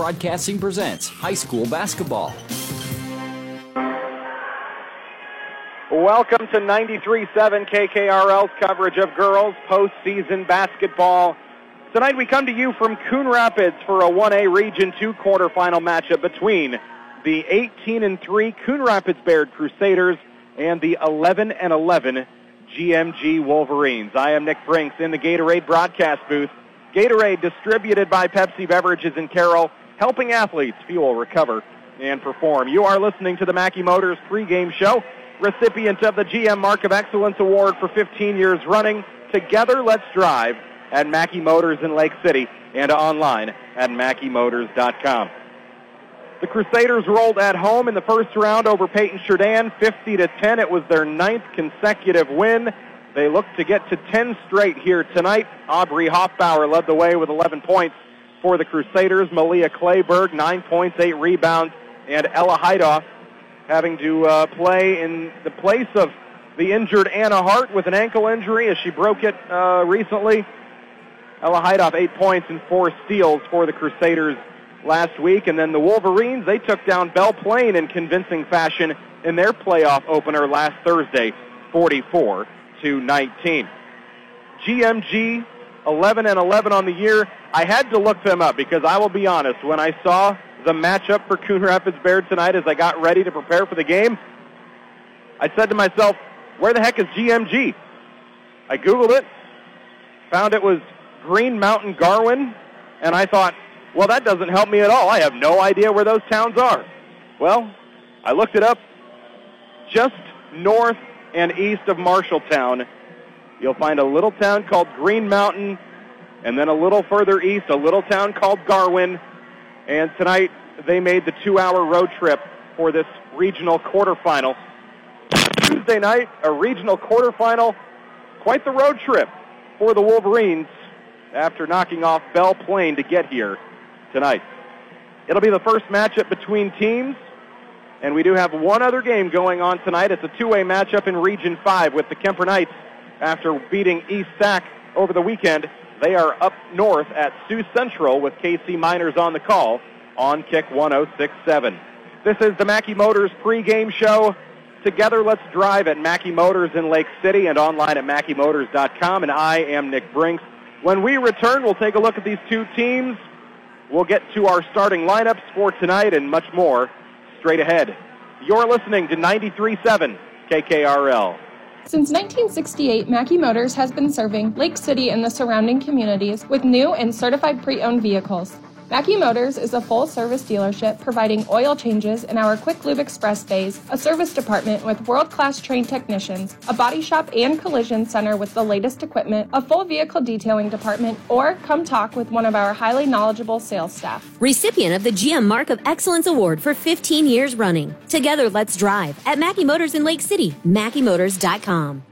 Broadcasting presents high school basketball. Welcome to 93.7 KKRL's coverage of girls postseason basketball. Tonight we come to you from Coon Rapids for a 1A Region 2 quarterfinal matchup between the 18 and 3 Coon Rapids Bayard Crusaders and the 11 and 11 GMG Wolverines. I am Nick Brinks in the Gatorade broadcast booth. Gatorade distributed by Pepsi Beverages in Carroll, helping athletes fuel, recover, and perform. You are listening to the Mackey Motors pregame show, recipient of the GM Mark of Excellence Award for 15 years running. Together, let's drive at Mackey Motors in Lake City and online at MackeyMotors.com. The Crusaders rolled at home in the first round over Paton-Churdan, 50 to 10. It was their ninth consecutive win. They look to get to 10 straight here tonight. Aubrey Hoffbauer led the way with 11 points for the Crusaders. Malia Clayberg, 9 points, 8 rebounds, and Ella Heidoff having to uh, play in the place of the injured Anna Hart with an ankle injury as she broke it uh, recently. Ella Heidoff, 8 points and 4 steals for the Crusaders last week. And then the Wolverines, they took down Belle Plaine in convincing fashion in their playoff opener last Thursday, 44 to 19. GMG 11 and 11 on the year. I had to look them up because I will be honest, when I saw the matchup for Coon Rapids Bayard tonight as I got ready to prepare for the game, I said to myself, where the heck is GMG? I Googled it, found it was Green Mountain Garwin, and I thought, well, that doesn't help me at all. I have no idea where those towns are. Well, I looked it up. Just north and east of Marshalltown, you'll find a little town called Green Mountain, and then a little further east, a little town called Garwin. And tonight, they made the two-hour road trip for this regional quarterfinal. Tuesday night, a regional quarterfinal. Quite the road trip for the Wolverines after knocking off Belle Plaine to get here tonight. It'll be the first matchup between teams and we do have one other game going on tonight. It's a two-way matchup in Region 5 with the Kuemper Knights after beating East Sac over the weekend. They are up north at Sioux Central with KC Miners on the call on Kick 1067. This is the Mackey Motors pregame show. Together, let's drive at Mackey Motors in Lake City and online at MackeyMotors.com. And I am Nick Brinks. When we return, we'll take a look at these two teams. We'll get to our starting lineups for tonight and much more straight ahead. You're listening to 93.7 KKRL. Since 1968, Mackey Motors has been serving Lake City and the surrounding communities with new and certified pre-owned vehicles. Mackey Motors is a full service dealership providing oil changes in our Quick Lube Express bays, a service department with world class trained technicians, a body shop and collision center with the latest equipment, a full vehicle detailing department, or come talk with one of our highly knowledgeable sales staff. Recipient of the GM Mark of Excellence Award for 15 years running. Together, let's drive at Mackey Motors in Lake City, MackeyMotors.com.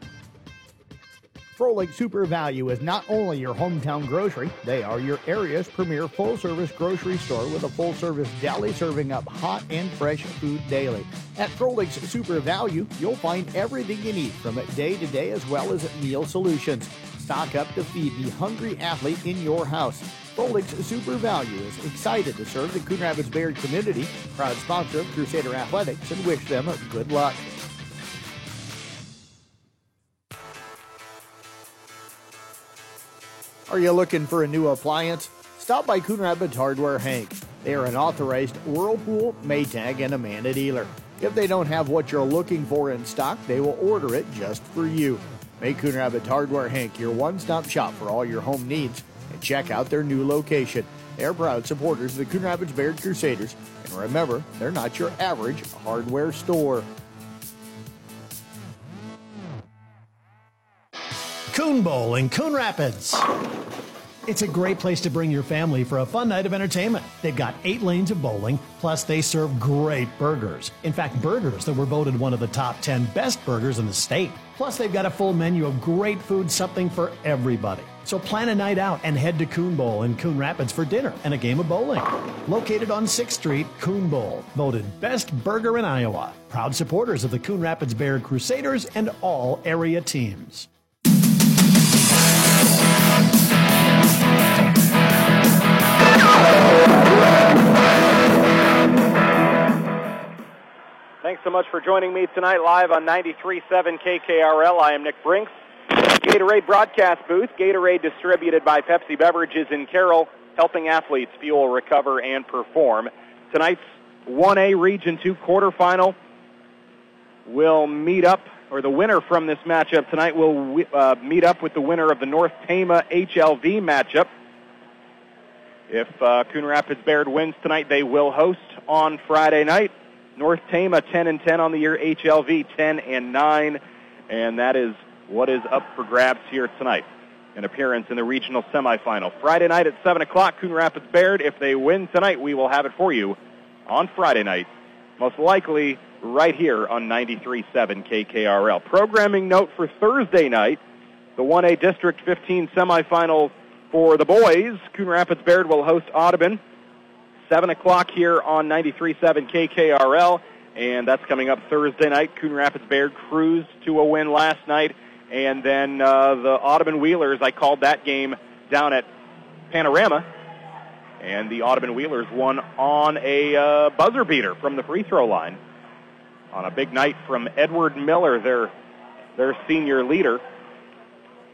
Froelich Super Value is not only your hometown grocery, they are your area's premier full service grocery store with a full service deli serving up hot and fresh food daily. At Froelich's Super Value, you'll find everything you need from day to day as well as meal solutions. Stock up to feed the hungry athlete in your house. Froelich's Super Value is excited to serve the Coon Rapids Bayard community, proud sponsor of Crusader Athletics, and wish them good luck. Are you looking for a new appliance? Stop by Coon Rapids Hardware Hank. They are an authorized Whirlpool, Maytag, and Amana dealer. If they don't have what you're looking for in stock, they will order it just for you. Make Coon Rapids Hardware Hank your one-stop shop for all your home needs and check out their new location. They are proud supporters of the Coon Rapids Bayard Crusaders. And remember, they're not your average hardware store. Coon Bowl in Coon Rapids. It's a great place to bring your family for a fun night of entertainment. They've got eight lanes of bowling, plus they serve great burgers. In fact, burgers that were voted one of the top 10 best burgers in the state. Plus, they've got a full menu of great food, something for everybody. So plan a night out and head to Coon Bowl in Coon Rapids for dinner and a game of bowling. Located on 6th Street, Coon Bowl, voted best burger in Iowa. Proud supporters of the Coon Rapids Bayard Crusaders and all area teams. Thanks so much for joining me tonight live on 93.7 KKRL. I am Nick Brinks. Gatorade broadcast booth, Gatorade distributed by Pepsi Beverages in Carroll, helping athletes fuel, recover, and perform. Tonight's 1A Region 2 quarterfinal will meet up or the winner from this matchup tonight will uh, meet up with the winner of the North Tama HLV matchup. If uh, Coon Rapids Bayard wins tonight, they will host on Friday night. North Tama 10 and 10 on the year, HLV 10 and 9, and that is what is up for grabs here tonight. An appearance in the regional semifinal. Friday night at 7 o'clock, Coon Rapids Bayard. If they win tonight, we will have it for you on Friday night, most likely right here on 93.7 KKRL. Programming note for Thursday night, the 1A District 15 semifinal for the boys. Coon Rapids Bayard will host Audubon. 7 o'clock here on 93.7 KKRL, and that's coming up Thursday night. Coon Rapids Bayard cruised to a win last night, and then uh, the Audubon Wheelers, I called that game down at Panorama, and the Audubon Wheelers won on a uh, buzzer beater from the free throw line on a big night from Edward Miller, their, their senior leader.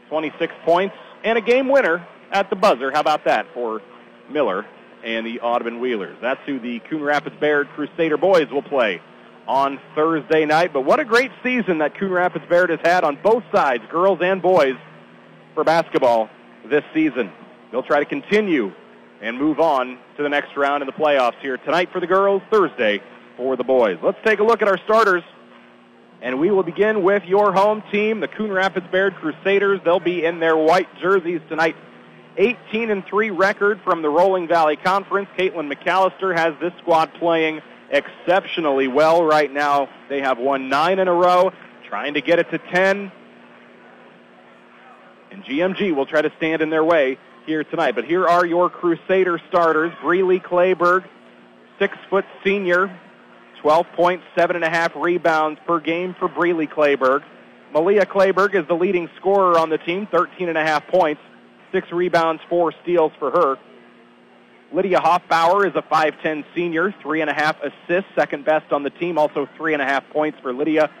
26 points and a game winner at the buzzer. How about that for Miller? and the Audubon Wheelers. That's who the Coon Rapids Bayard Crusader boys will play on Thursday night. But what a great season that Coon Rapids Bayard has had on both sides, girls and boys, for basketball this season. They'll try to continue and move on to the next round in the playoffs here tonight for the girls, Thursday for the boys. Let's take a look at our starters. And we will begin with your home team, the Coon Rapids Bayard Crusaders. They'll be in their white jerseys tonight 18 and 3 record from the Rolling Valley Conference. Caitlin McAllister has this squad playing exceptionally well right now. They have won nine in a row, trying to get it to 10. And GMG will try to stand in their way here tonight. But here are your Crusader starters. Breely Clayberg, six foot senior, 12 points, seven and a half rebounds per game for Breely Clayberg. Malia Clayberg is the leading scorer on the team, 13 and a half points six rebounds, four steals for her. Lydia Hoffbauer is a 5'10 senior, three and a half assists, second best on the team, also three and a half points for Lydia.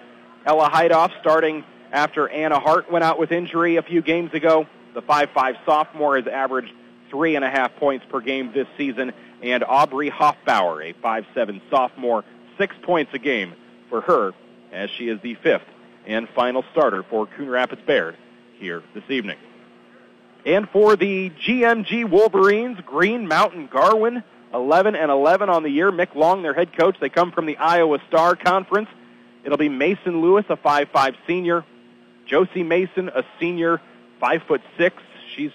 Ella Heidoff starting after Anna Hart went out with injury a few games ago. The 5'5 sophomore has averaged three and a half points per game this season. And Aubrey Hoffbauer, a 5'7 sophomore, six points a game for her as she is the fifth and final starter for Coon Rapids Bayard here this evening. And for the GMG Wolverines, Green Mountain Garwin, 11 and 11 on the year. Mick Long, their head coach. They come from the Iowa Star Conference. It'll be Mason Lewis, a 5'5 senior. Josie Mason, a senior, 5 foot 6. She's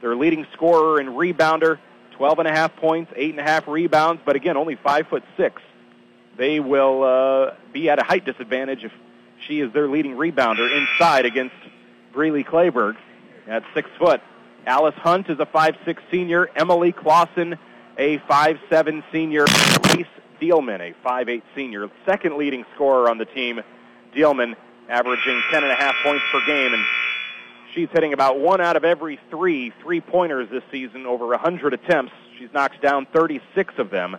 their leading scorer and rebounder, 12 and a half points, 8 and a half rebounds, but again, only 5 foot 6. They will uh, be at a height disadvantage if she is their leading rebounder inside against Breely Clayberg at six foot. Alice Hunt is a five-six senior. Emily Clausen, a five-seven senior. Reese Dealman, a five-eight senior. Second leading scorer on the team. Dealman averaging ten and a half points per game, and she's hitting about one out of every three three-pointers this season, over 100 attempts. She's knocked down 36 of them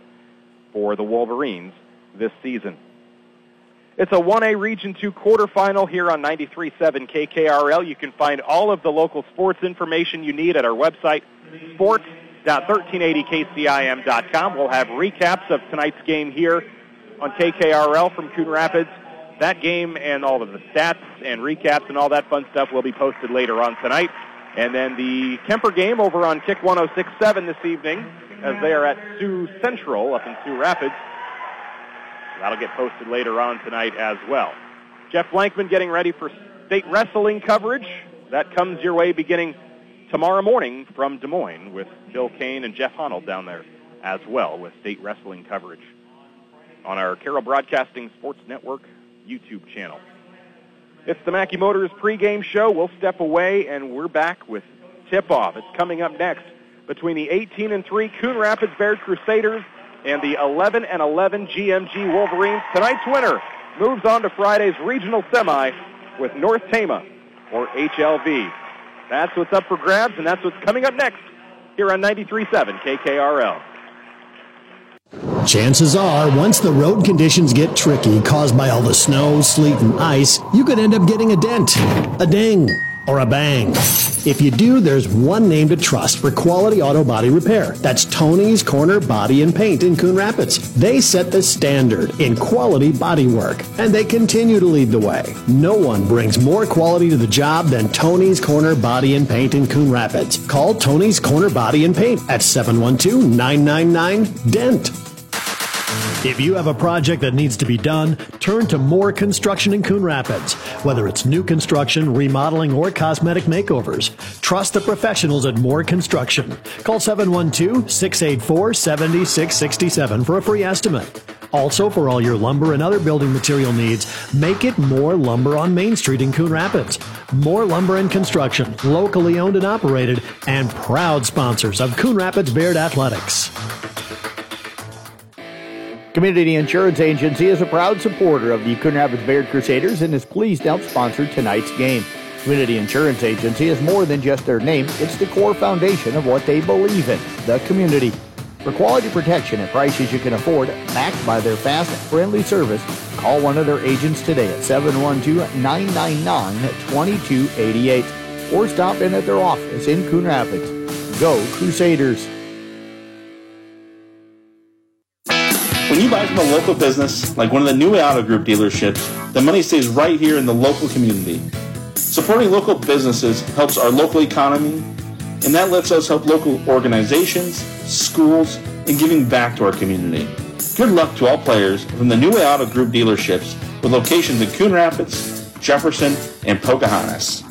for the Wolverines this season. It's a 1A Region 2 quarterfinal here on 93.7 KKRL. You can find all of the local sports information you need at our website, sports.1380kcim.com. We'll have recaps of tonight's game here on KKRL from Coon Rapids. That game and all of the stats and recaps and all that fun stuff will be posted later on tonight. And then the Kuemper game over on Kick 106.7 this evening as they are at Sioux Central up in Sioux Rapids. That'll get posted later on tonight as well. Jeff Blankman getting ready for state wrestling coverage. That comes your way beginning tomorrow morning from Des Moines with Bill Kane and Jeff Honnold down there as well with state wrestling coverage on our Carroll Broadcasting Sports Network YouTube channel. It's the Mackey Motors pregame show. We'll step away and we're back with tip-off. It's coming up next between the 18 and 3 Coon Rapids Bayard Crusaders and the 11 and 11 GMG Wolverines. Tonight's winner moves on to Friday's regional semi with North Tama or HLV. That's what's up for grabs, and that's what's coming up next here on 93.7 KKRL. Chances are, once the road conditions get tricky caused by all the snow, sleet, and ice, you could end up getting a dent, a ding, or a bang. If you do, there's one name to trust for quality auto body repair. That's Tony's Corner Body and Paint in Coon Rapids. They set the standard in quality body work, and they continue to lead the way. No one brings more quality to the job than Tony's Corner Body and Paint in Coon Rapids. Call Tony's Corner Body and Paint at 712 999 DENT. If you have a project that needs to be done, turn to Moore Construction in Coon Rapids. Whether it's new construction, remodeling, or cosmetic makeovers, trust the professionals at Moore Construction. Call 712 684 7667 for a free estimate. Also, for all your lumber and other building material needs, make it More Lumber on Main Street in Coon Rapids. More Lumber and Construction, locally owned and operated, and proud sponsors of Coon Rapids Bayard Athletics. Community Insurance Agency is a proud supporter of the Coon Rapids Bayard Crusaders and is pleased to help sponsor tonight's game. Community Insurance Agency is more than just their name, it's the core foundation of what they believe in the community. For quality protection at prices you can afford, backed by their fast, friendly service, call one of their agents today at 712 999 2288 or stop in at their office in Coon Rapids. Go Crusaders! When you buy from a local business, like one of the New Auto Group dealerships, the money stays right here in the local community. Supporting local businesses helps our local economy, and that lets us help local organizations, schools, and giving back to our community. Good luck to all players from the New Way Auto Group dealerships with locations in Coon Rapids, Jefferson, and Pocahontas.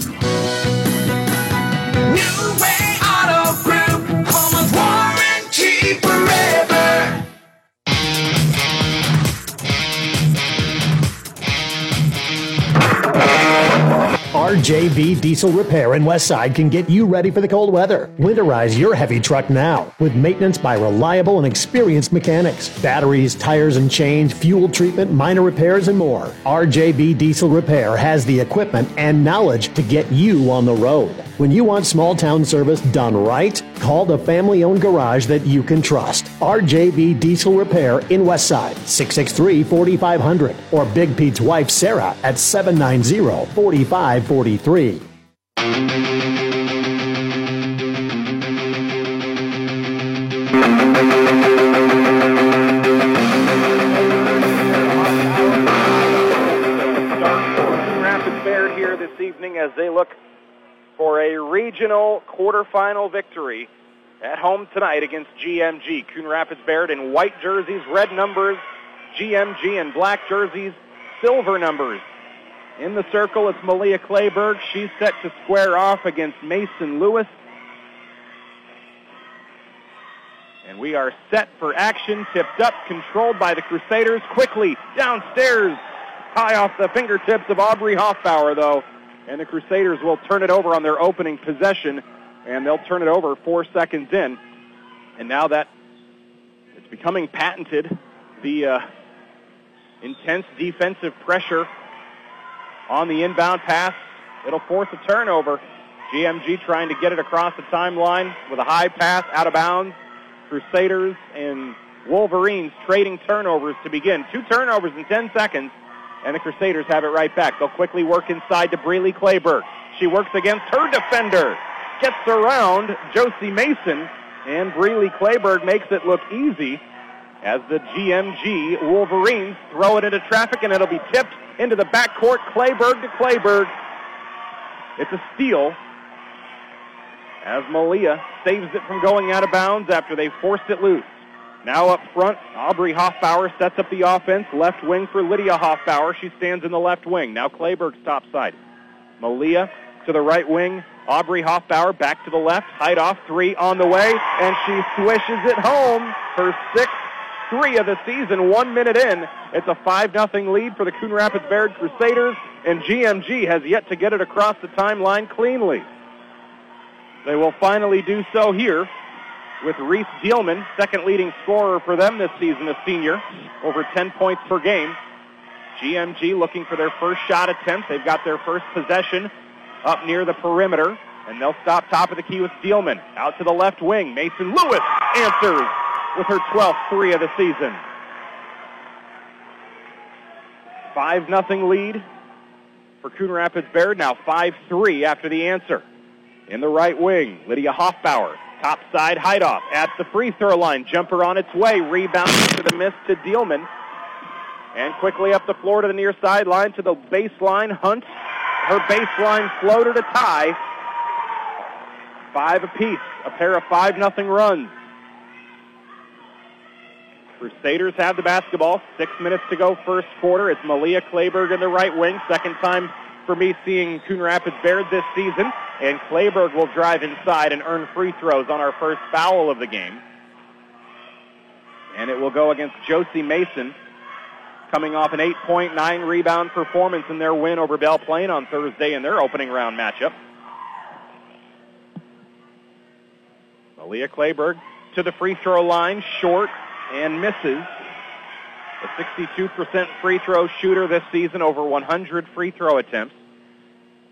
RJB Diesel Repair in Westside can get you ready for the cold weather. Winterize your heavy truck now with maintenance by reliable and experienced mechanics. Batteries, tires and chains, fuel treatment, minor repairs, and more. RJB Diesel Repair has the equipment and knowledge to get you on the road. When you want small town service done right, call the family owned garage that you can trust. RJB Diesel Repair in Westside, 663 4500, or Big Pete's wife Sarah at 790 4543. Regional quarterfinal victory at home tonight against GMG. Coon Rapids Bayard in white jerseys, red numbers, GMG in black jerseys, silver numbers. In the circle, it's Malia Clayberg. She's set to square off against Mason Lewis. And we are set for action, tipped up, controlled by the Crusaders. Quickly downstairs, high off the fingertips of Aubrey Hoffbauer, though. And the Crusaders will turn it over on their opening possession, and they'll turn it over four seconds in. And now that it's becoming patented, the uh, intense defensive pressure on the inbound pass, it'll force a turnover. GMG trying to get it across the timeline with a high pass out of bounds. Crusaders and Wolverines trading turnovers to begin. Two turnovers in 10 seconds, and the Crusaders have it right back. They'll quickly work inside to Breely Clayberg. She works against her defender, gets around Josie Mason, and Breely Clayberg makes it look easy as the GMG Wolverines throw it into traffic, and it'll be tipped into the backcourt. Clayberg to Clayberg. It's a steal as Malia saves it from going out of bounds after they forced it loose. Now up front, Aubrey Hoffbauer sets up the offense. Left wing for Lydia Hoffbauer. She stands in the left wing. Now Clayberg's top side. Malia to the right wing. Aubrey Hoffbauer back to the left. Heidoff three on the way, and she swishes it home. Her sixth three of the season, one minute in. It's a 5 nothing lead for the Coon Rapids Bayard Crusaders, and GMG has yet to get it across the timeline cleanly. They will finally do so here with Reese Dielman, second leading scorer for them this season, a senior, over 10 points per game. GMG looking for their first shot attempt. They've got their first possession up near the perimeter, and they'll stop top of the key with Dielman. Out to the left wing. Mason Lewis answers with her 12th three of the season. 5 nothing lead for Coon Rapids Bayard. Now 5-3 after the answer. In the right wing, Lydia Hoffbauer. Top side, Heidoff at the free throw line. Jumper on its way. Rebound to the miss to Dealman. And quickly up the floor to the near sideline to the baseline. Hunt. Her baseline floater to tie. Five apiece. A pair of 5 nothing runs. Crusaders have the basketball. Six minutes to go, first quarter. It's Malia Clayberg in the right wing. Second time for me seeing Coon Rapids Bayard this season. And Clayberg will drive inside and earn free throws on our first foul of the game. And it will go against Josie Mason, coming off an 8.9 rebound performance in their win over Belle Plaine on Thursday in their opening round matchup. Malia Clayberg to the free throw line, short, and misses. A 62% free throw shooter this season, over 100 free throw attempts.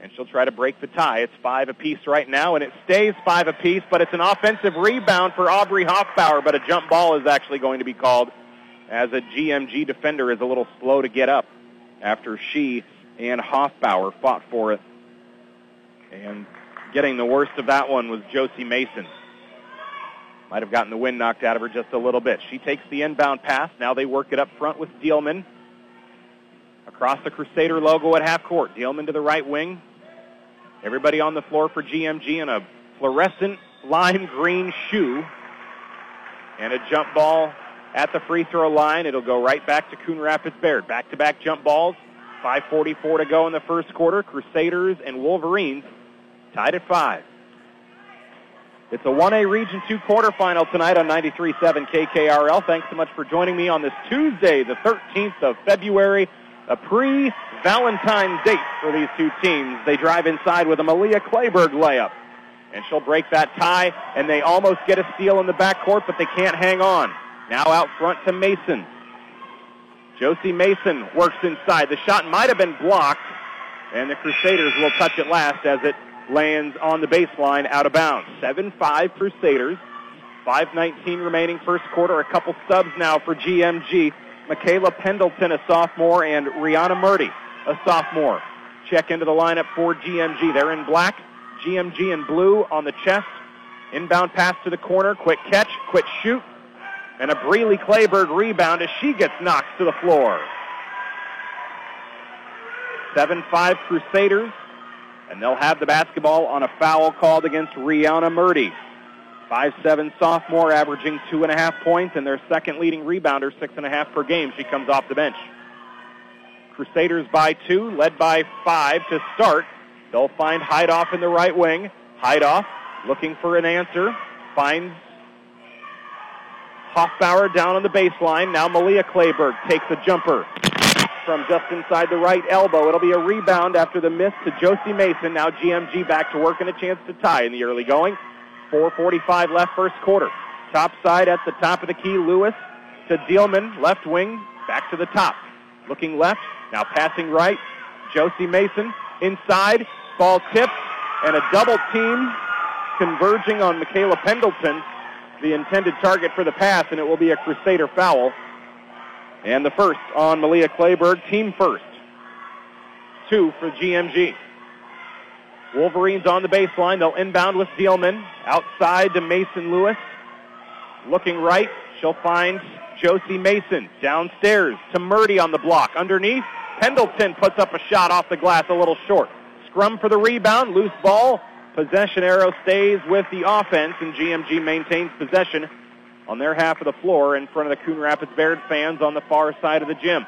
And she'll try to break the tie. It's five apiece right now, and it stays five apiece, but it's an offensive rebound for Aubrey Hoffbauer, but a jump ball is actually going to be called as a GMG defender is a little slow to get up after she and Hoffbauer fought for it. And getting the worst of that one was Josie Mason. Might have gotten the wind knocked out of her just a little bit. She takes the inbound pass. Now they work it up front with Dealman. Across the Crusader logo at half court. Dealman to the right wing. Everybody on the floor for GMG in a fluorescent lime green shoe. And a jump ball at the free throw line. It'll go right back to Coon Rapids Bayard. Back-to-back jump balls. 5.44 to go in the first quarter. Crusaders and Wolverines tied at five. It's a 1A Region 2 quarterfinal tonight on 93.7 KKRL. Thanks so much for joining me on this Tuesday, the 13th of February, a pre-Valentine's date for these two teams. They drive inside with a Malia Clayberg layup, and she'll break that tie, and they almost get a steal in the backcourt, but they can't hang on. Now out front to Mason. Josie Mason works inside. The shot might have been blocked, and the Crusaders will touch it last as it lands on the baseline out of bounds. 7-5 Crusaders. 5.19 remaining first quarter. A couple subs now for GMG. Michaela Pendleton, a sophomore, and Rihanna Murdy, a sophomore. Check into the lineup for GMG. They're in black. GMG in blue on the chest. Inbound pass to the corner. Quick catch. Quick shoot. And a Breely Clayberg rebound as she gets knocked to the floor. 7-5 Crusaders and they'll have the basketball on a foul called against Rihanna Murdy. 5'7 sophomore, averaging two and a half points, and their second leading rebounder, six and a half per game. She comes off the bench. Crusaders by two, led by five to start. They'll find Heidoff in the right wing. Heidoff looking for an answer, finds Hoffbauer down on the baseline. Now Malia Clayberg takes a jumper from just inside the right elbow. It'll be a rebound after the miss to Josie Mason. Now GMG back to work and a chance to tie in the early going. 4.45 left first quarter. Top side at the top of the key. Lewis to Dielman, left wing, back to the top. Looking left, now passing right. Josie Mason inside, ball tipped, and a double team converging on Michaela Pendleton, the intended target for the pass, and it will be a Crusader foul. And the first on Malia Clayberg, team first. Two for GMG. Wolverines on the baseline. They'll inbound with Dielman. Outside to Mason Lewis. Looking right. She'll find Josie Mason. Downstairs to Murdy on the block. Underneath, Pendleton puts up a shot off the glass a little short. Scrum for the rebound. Loose ball. Possession arrow stays with the offense, and GMG maintains possession on their half of the floor in front of the Coon Rapids Bayard fans on the far side of the gym.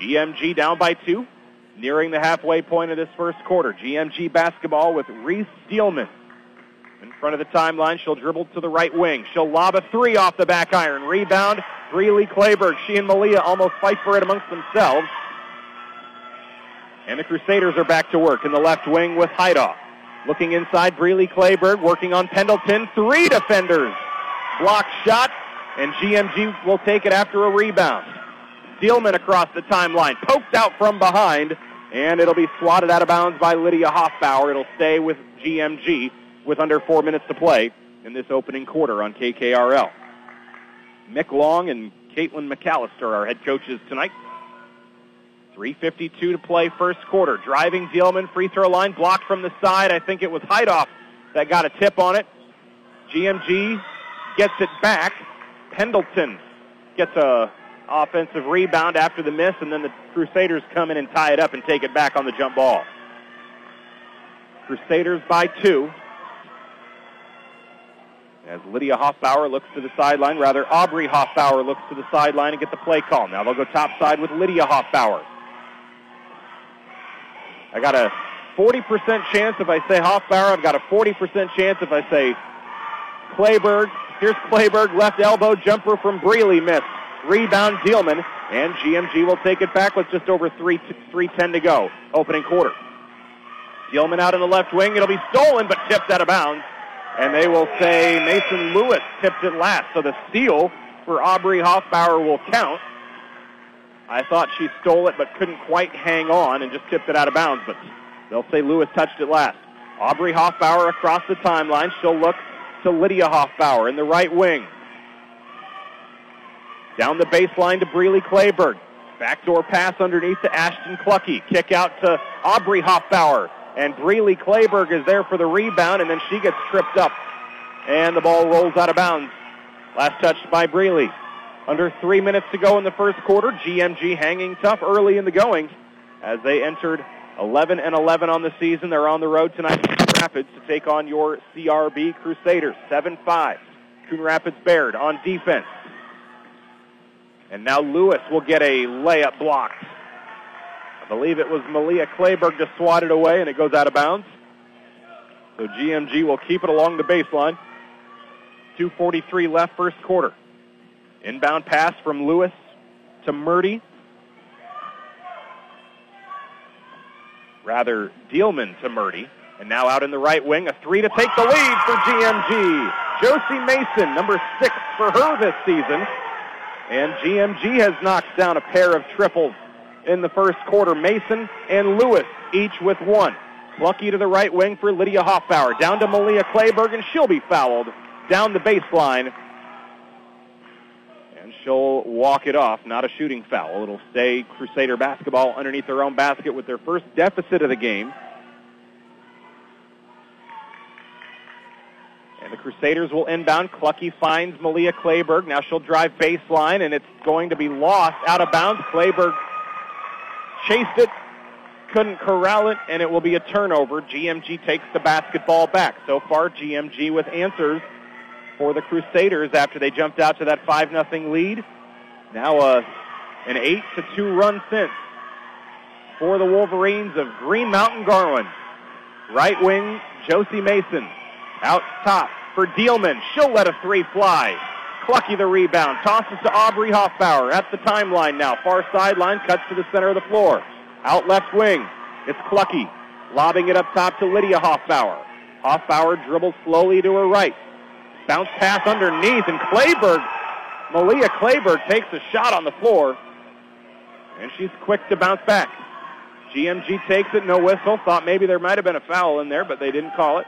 GMG down by two, nearing the halfway point of this first quarter. GMG basketball with Reese Dealman. In front of the timeline, she'll dribble to the right wing. She'll lob a three off the back iron. Rebound, Breely Clayberg. She and Malia almost fight for it amongst themselves. And the Crusaders are back to work in the left wing with Heidoff. Looking inside, Breely Clayberg working on Pendleton. Three defenders. Block shot, and GMG will take it after a rebound. Dealman across the timeline, poked out from behind, and it'll be swatted out of bounds by Lydia Hoffbauer. It'll stay with GMG with under four minutes to play in this opening quarter on KKRL. Mick Long and Caitlin McAllister, our head coaches tonight. 3.52 to play first quarter. Driving Dielman, free throw line, blocked from the side. I think it was Heidoff that got a tip on it. GMG gets it back. Pendleton gets a offensive rebound after the miss, and then the Crusaders come in and tie it up and take it back on the jump ball. Crusaders by two. As Lydia Hoffbauer looks to the sideline, rather Aubrey Hoffbauer looks to the sideline and get the play call. Now they'll go top side with Lydia Hoffbauer. I got a 40% chance if I say Hoffbauer. I've got a 40% chance if I say Clayberg. Here's Clayberg, left elbow jumper from Breeley, missed. Rebound Dealman, and GMG will take it back with just over 3 310 to go. Opening quarter. Dealman out in the left wing. It'll be stolen, but tipped out of bounds. And they will say Mason Lewis tipped it last. So the steal for Aubrey Hoffbauer will count. I thought she stole it, but couldn't quite hang on and just tipped it out of bounds. But they'll say Lewis touched it last. Aubrey Hoffbauer across the timeline. She'll look to Lydia Hoffbauer in the right wing. Down the baseline to Breeley Clayberg. Backdoor pass underneath to Ashton Clucky. Kick out to Aubrey Hoffbauer. And Breeley Clayberg is there for the rebound, and then she gets tripped up. And the ball rolls out of bounds. Last touched by Breeley. Under three minutes to go in the first quarter. GMG hanging tough early in the going as they entered 11 and 11 on the season. They're on the road tonight to Rapids to take on your CRB Crusaders. 7-5. Coon Rapids Bayard on defense. And now Lewis will get a layup blocked. I believe it was Malia Clayberg just swatted away and it goes out of bounds. So GMG will keep it along the baseline. 2.43 left first quarter. Inbound pass from Lewis to Murdy. Rather, Dealman to Murdy. And now out in the right wing, a three to take the lead for GMG. Josie Mason, number six for her this season. And GMG has knocked down a pair of triples in the first quarter. Mason and Lewis each with one. Clucky to the right wing for Lydia Hoffbauer. Down to Malia Clayberg, and she'll be fouled down the baseline. She'll walk it off. Not a shooting foul. It'll stay Crusader basketball underneath their own basket with their first deficit of the game. And the Crusaders will inbound. Clucky finds Malia Clayberg. Now she'll drive baseline, and it's going to be lost out of bounds. Clayberg chased it, couldn't corral it, and it will be a turnover. GMG takes the basketball back. So far, GMG with answers for the Crusaders after they jumped out to that 5 0 lead. Now uh, an 8 to 2 run since for the Wolverines of Green Mountain Garwin. Right wing, Josie Mason. Out top for Dealman. She'll let a three fly. Clucky the rebound. Tosses to Aubrey Hoffbauer at the timeline now. Far sideline, cuts to the center of the floor. Out left wing. It's Clucky. Lobbing it up top to Lydia Hoffbauer. Hoffbauer dribbles slowly to her right. Bounce pass underneath, and Clayberg, Malia Clayberg takes a shot on the floor. And she's quick to bounce back. GMG takes it, no whistle. Thought maybe there might have been a foul in there, but they didn't call it.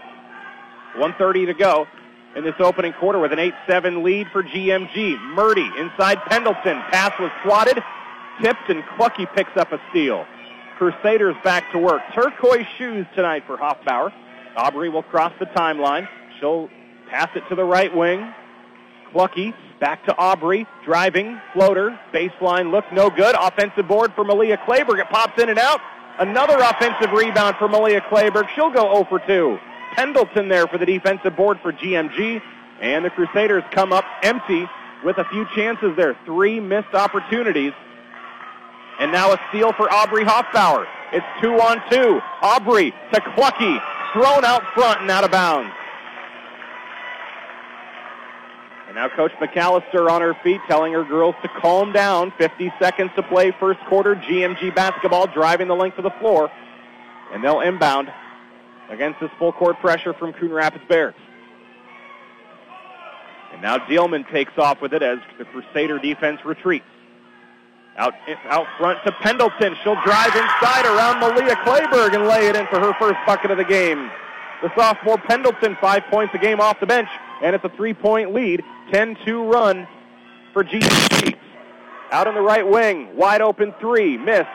130 to go in this opening quarter with an 8-7 lead for GMG. Murdy inside Pendleton. Pass was swatted, tipped, and Clucky picks up a steal. Crusaders back to work. Turquoise shoes tonight for Hoffbauer. Aubrey will cross the timeline. She'll pass it to the right wing. Clucky back to Aubrey. Driving. Floater. Baseline look no good. Offensive board for Malia Clayberg. It pops in and out. Another offensive rebound for Malia Clayberg. She'll go 0 for 2. Pendleton there for the defensive board for GMG. And the Crusaders come up empty with a few chances there. Three missed opportunities. And now a steal for Aubrey Hoffbauer. It's two on two. Aubrey to Clucky. Thrown out front and out of bounds. And now Coach McAllister on her feet telling her girls to calm down. 50 seconds to play first quarter. GMG basketball driving the length of the floor. And they'll inbound against this full court pressure from Coon Rapids Bears. And now Dealman takes off with it as the Crusader defense retreats. Out, out front to Pendleton. She'll drive inside around Malia Clayberg and lay it in for her first bucket of the game. The sophomore Pendleton, five points a game off the bench. And it's a three-point lead. 10-2 run for GMG. Out on the right wing, wide open three, missed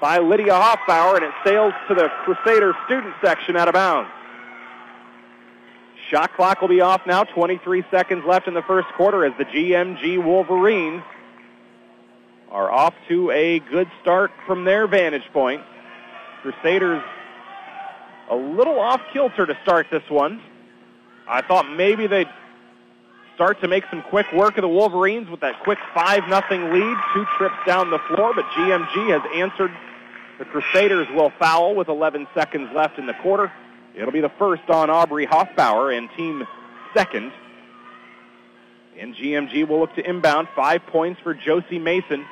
by Lydia Hoffbauer, and it sails to the Crusader student section out of bounds. Shot clock will be off now. 23 seconds left in the first quarter as the GMG Wolverines are off to a good start from their vantage point. Crusaders a little off kilter to start this one. I thought maybe they'd start to make some quick work of the Wolverines with that quick 5 nothing lead, two trips down the floor, but GMG has answered. The Crusaders will foul with 11 seconds left in the quarter. It'll be the first on Aubrey Hoffbauer and team second. And GMG will look to inbound. Five points for Josie Mason.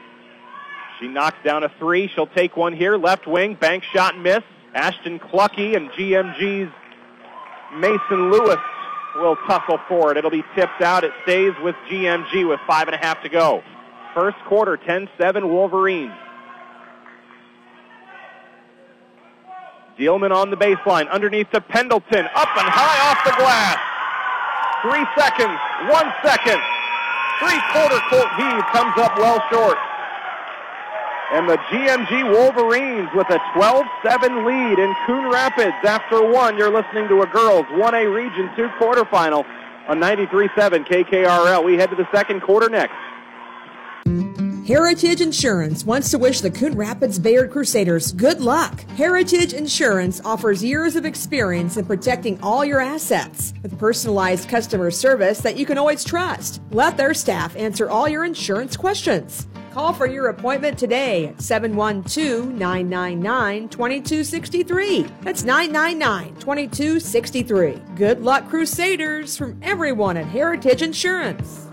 She knocks down a three. She'll take one here. Left wing, bank shot miss. Ashton Clucky and GMG's Mason Lewis will tussle for it. It'll be tipped out. It stays with GMG with five and a half to go. First quarter, 10-7 Wolverines. Dealman on the baseline, underneath to Pendleton, up and high off the glass. Three seconds, one second. Three-quarter court heave comes up well short. And the GMG Wolverines with a 12-7 lead in Coon Rapids. After one, you're listening to a girls 1A Region 2 quarterfinal on 93.7 KKRL. We head to the second quarter next. Heritage Insurance wants to wish the Coon Rapids Bayard Crusaders good luck. Heritage Insurance offers years of experience in protecting all your assets with personalized customer service that you can always trust. Let their staff answer all your insurance questions. Call for your appointment today at 712 999 2263. That's 999 2263. Good luck, Crusaders, from everyone at Heritage Insurance.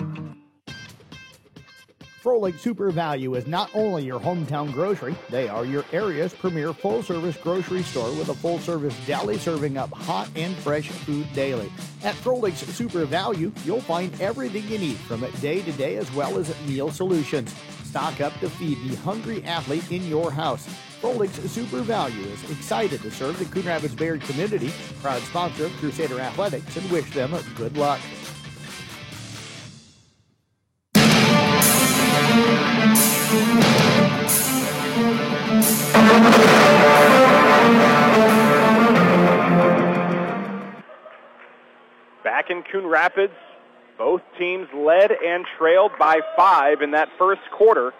Froelich Super Value is not only your hometown grocery, they are your area's premier full service grocery store with a full service deli serving up hot and fresh food daily. At Froelich's Super Value, you'll find everything you need from day to day as well as meal solutions. Stock up to feed the hungry athlete in your house. Froelich's Super Value is excited to serve the Coon Rapids Bayard community, proud sponsor of Crusader Athletics, and wish them good luck. Back in Coon Rapids, both teams led and trailed by five in that first quarter,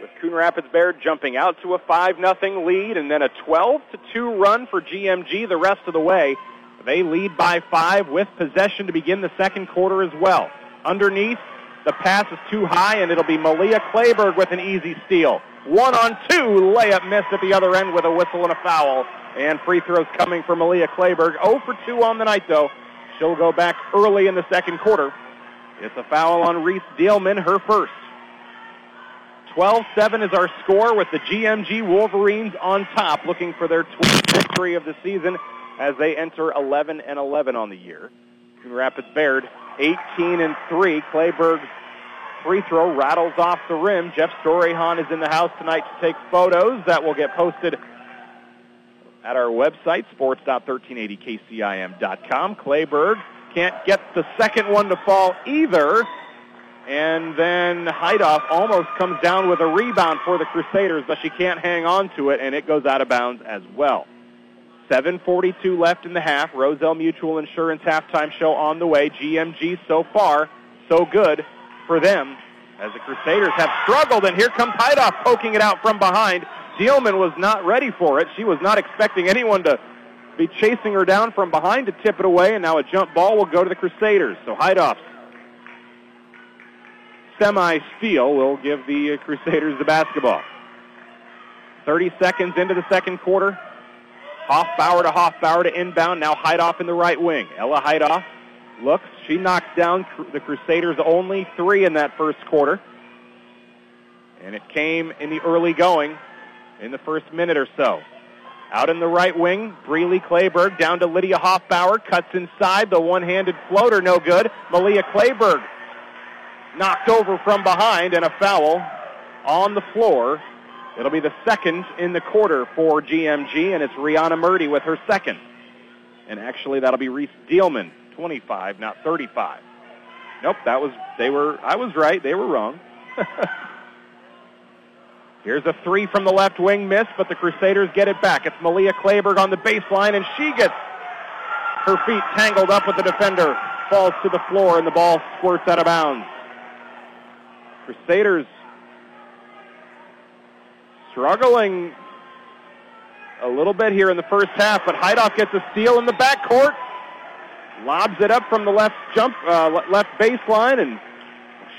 with Coon Rapids Bayard jumping out to a 5 nothing lead and then a 12 to 2 run for GMG the rest of the way. They lead by five with possession to begin the second quarter as well. Underneath, the pass is too high, and it'll be Malia Clayberg with an easy steal. One on two, layup missed at the other end with a whistle and a foul. And free throws coming for Malia Clayberg. 0 for 2 on the night, though. She'll go back early in the second quarter. It's a foul on Reese Dealman, her first. 12-7 is our score with the GMG Wolverines on top, looking for their 12th victory of the season as they enter 11 and 11 on the year. Rapids Bayard 18 and 3. Clayberg's free throw rattles off the rim. Jeff Storyhan is in the house tonight to take photos that will get posted at our website, sports.1380kcim.com. Clayberg can't get the second one to fall either. And then Heidoff almost comes down with a rebound for the Crusaders, but she can't hang on to it, and it goes out of bounds as well. 7.42 left in the half. Roselle Mutual Insurance halftime show on the way. GMG so far, so good for them as the Crusaders have struggled, and here comes Heidoff poking it out from behind. Dealman was not ready for it. She was not expecting anyone to be chasing her down from behind to tip it away, and now a jump ball will go to the Crusaders. So Heidoff's semi-steal will give the Crusaders the basketball. 30 seconds into the second quarter. Hoffbauer to Hoffbauer to inbound. Now Heidoff in the right wing. Ella Heidoff looks. She knocks down the Crusaders' only three in that first quarter. And it came in the early going in the first minute or so. Out in the right wing, Breely Clayberg down to Lydia Hoffbauer. Cuts inside. The one-handed floater, no good. Malia Clayberg knocked over from behind and a foul on the floor. It'll be the second in the quarter for GMG, and it's Rihanna Murdy with her second. And actually, that'll be Reese Dealman 25, not 35. Nope, that was they were I was right, they were wrong. Here's a three from the left wing miss, but the Crusaders get it back. It's Malia Clayberg on the baseline, and she gets her feet tangled up with the defender, falls to the floor, and the ball squirts out of bounds. Crusaders struggling a little bit here in the first half, but Heidoff gets a steal in the backcourt, lobs it up from the left jump, uh, left baseline, and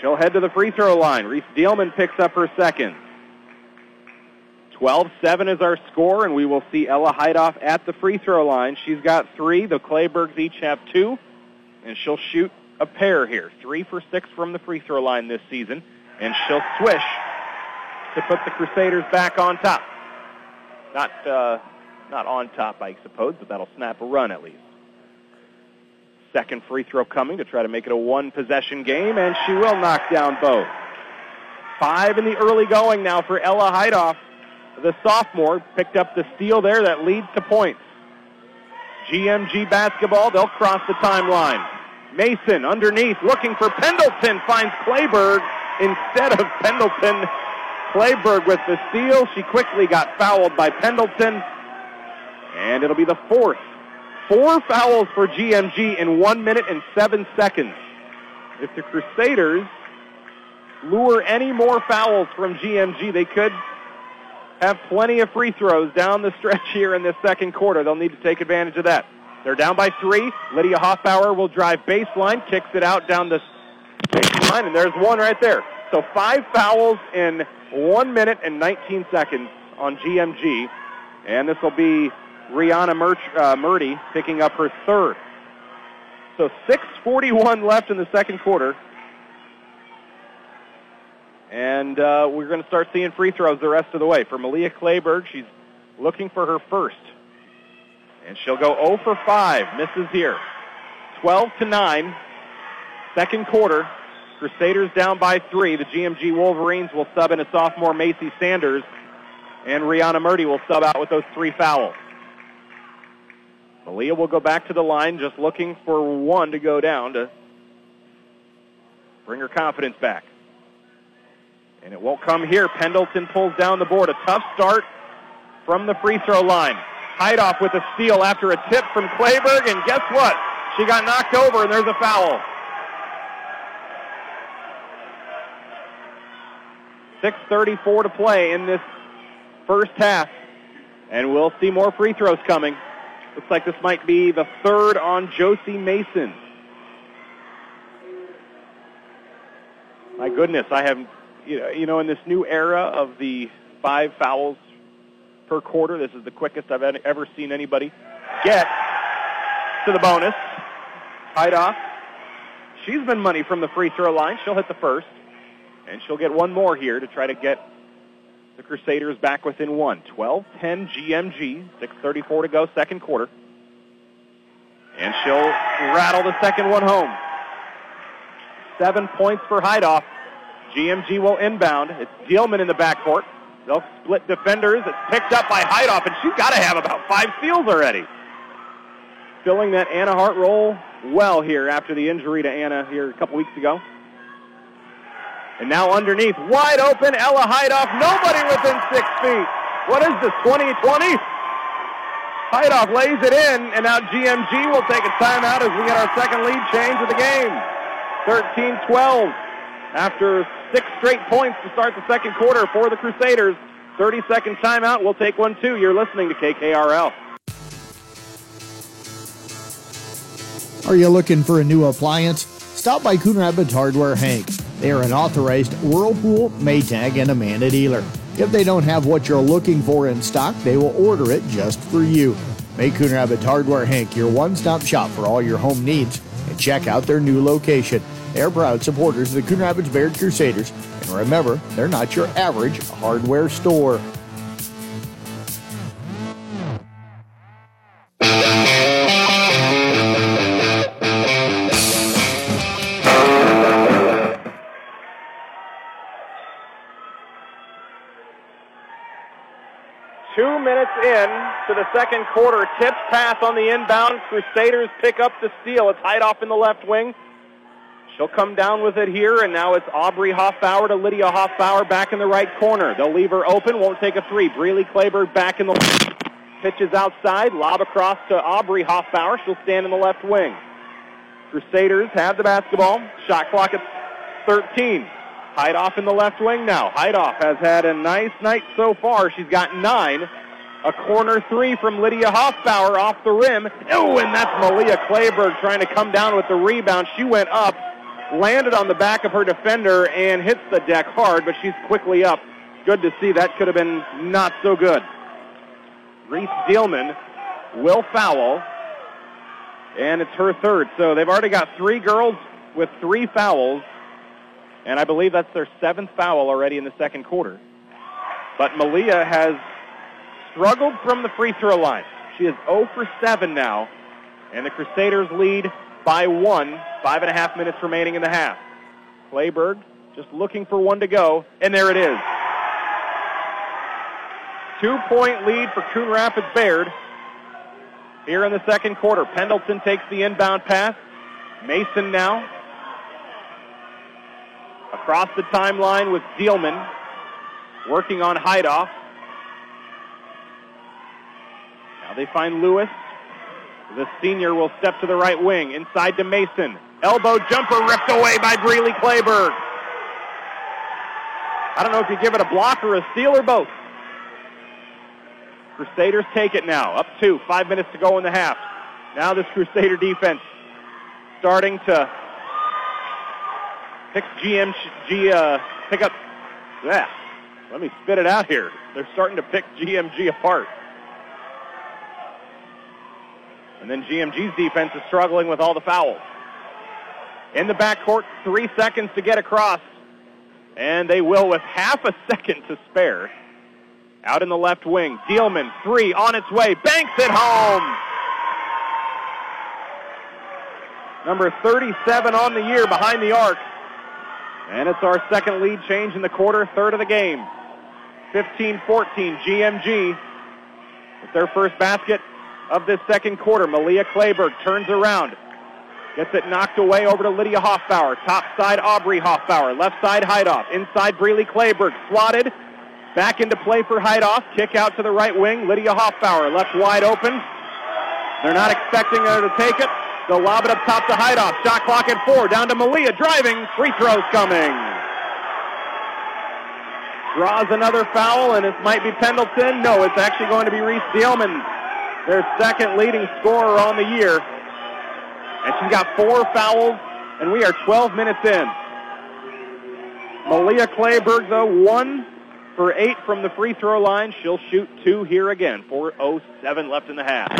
she'll head to the free throw line. Reese Dealman picks up her second. 12-7 is our score, and we will see Ella Heidoff at the free throw line. She's got three. The Claybergs each have two, and she'll shoot a pair here. Three for six from the free throw line this season, and she'll swish to put the Crusaders back on top. Not, uh, not on top, I suppose, but that'll snap a run at least. Second free throw coming to try to make it a one-possession game, and she will knock down both. Five in the early going now for Ella Heidoff. The sophomore picked up the steal there that leads to points. GMG basketball, they'll cross the timeline. Mason underneath looking for Pendleton, finds Clayberg instead of Pendleton. Clayberg with the steal. She quickly got fouled by Pendleton. And it'll be the fourth. Four fouls for GMG in one minute and seven seconds. If the Crusaders lure any more fouls from GMG, they could have plenty of free throws down the stretch here in this second quarter. They'll need to take advantage of that. They're down by three. Lydia Hoffbauer will drive baseline, kicks it out down the baseline, and there's one right there. So five fouls in one minute and 19 seconds on GMG, and this will be Rihanna Murch, uh, Murdy picking up her third. So 6:41 left in the second quarter. And uh, we're going to start seeing free throws the rest of the way. For Malia Clayberg, she's looking for her first. And she'll go 0 for 5. Misses here. 12 to 9. Second quarter. Crusaders down by three. The GMG Wolverines will sub in a sophomore Macy Sanders. And Rihanna Murdy will sub out with those three fouls. Malia will go back to the line just looking for one to go down to bring her confidence back. And it won't come here. Pendleton pulls down the board. A tough start from the free throw line. Heidoff with a steal after a tip from Clayberg, and guess what? She got knocked over, and there's a foul. 6.34 to play in this first half, and we'll see more free throws coming. Looks like this might be the third on Josie Mason. My goodness, I have you know, you know, in this new era of the five fouls per quarter, this is the quickest I've ever seen anybody get to the bonus. Heidoff. She's been money from the free throw line. She'll hit the first, and she'll get one more here to try to get the Crusaders back within one. 12-10 GMG, 6.34 to go, second quarter. And she'll rattle the second one home. Seven points for Heidoff. GMG will inbound. It's Dealman in the backcourt. They'll split defenders. It's picked up by Heidoff, and she's got to have about five steals already. Filling that Anna Hart role well here after the injury to Anna here a couple weeks ago. And now underneath, wide open, Ella Heidoff. Nobody within six feet. What is this, 2020? Heidoff lays it in, and now GMG will take a timeout as we get our second lead change of the game. 13-12 after six straight points to start the second quarter for the Crusaders. 30 second timeout. We'll take one too. You're listening to KKRL. Are you looking for a new appliance? Stop by Coon Rapids Hardware Hank. They are an authorized Whirlpool, Maytag, and Amana dealer. If they don't have what you're looking for in stock, they will order it just for you. Make Coon Rapids Hardware Hank your one-stop shop for all your home needs and check out their new location. They're proud supporters of the Coon Rapids Bayard Crusaders. And remember, they're not your average hardware store. Two minutes in to the second quarter. Tips pass on the inbound. Crusaders pick up the steal. It's Heidoff in the left wing. She'll come down with it here, and now it's Aubrey Hoffbauer to Lydia Hoffbauer back in the right corner. They'll leave her open, won't take a three. Breely Clayberg back in the left. pitches outside, lob across to Aubrey Hoffbauer. She'll stand in the left wing. Crusaders have the basketball. Shot clock at 13. Heidoff in the left wing now. Heidoff has had a nice night so far. She's got nine. A corner three from Lydia Hoffbauer off the rim. Oh, and that's Malia Clayberg trying to come down with the rebound. She went up, landed on the back of her defender, and hits the deck hard, but she's quickly up. Good to see. That could have been not so good. Reese Dealman will foul, and it's her third. So they've already got three girls with three fouls and I believe that's their seventh foul already in the second quarter. But Malia has struggled from the free throw line. She is 0 for 7 now, and the Crusaders lead by one. Five and a half minutes remaining in the half. Clayberg just looking for one to go, and there it is. Two-point lead for Coon Rapids Bayard. here in the second quarter. Pendleton takes the inbound pass. Mason now Across the timeline with Dealman working on Heidoff. Now they find Lewis. The senior will step to the right wing. Inside to Mason. Elbow jumper ripped away by Breely Clayberg. I don't know if you give it a block or a steal or both. Crusaders take it now. Up two. Five minutes to go in the half. Now this Crusader defense starting to Picks GMG, uh, pick up, yeah, let me spit it out here. They're starting to pick GMG apart. And then GMG's defense is struggling with all the fouls. In the backcourt, three seconds to get across. And they will with half a second to spare. Out in the left wing, Dealman, three on its way, banks it home. Number 37 on the year behind the arc. And it's our second lead change in the quarter, third of the game. 15-14, GMG with their first basket of this second quarter. Malia Clayberg turns around. Gets it knocked away over to Lydia Hoffbauer. Top side, Aubrey Hoffbauer. Left side, Heidoff. Inside, Breely Clayberg. Swatted. Back into play for Heidoff. Kick out to the right wing. Lydia Hoffbauer left wide open. They're not expecting her to take it. They'll lob it up top to Heidoff. Shot clock at four. Down to Malia driving. Free throws coming. Draws another foul, and it might be Pendleton. No, it's actually going to be Reese Dealman, their second leading scorer on the year. And she's got four fouls, and we are 12 minutes in. Malia Clayberg, though, one for eight from the free throw line. She'll shoot two here again. 4.07 left in the half.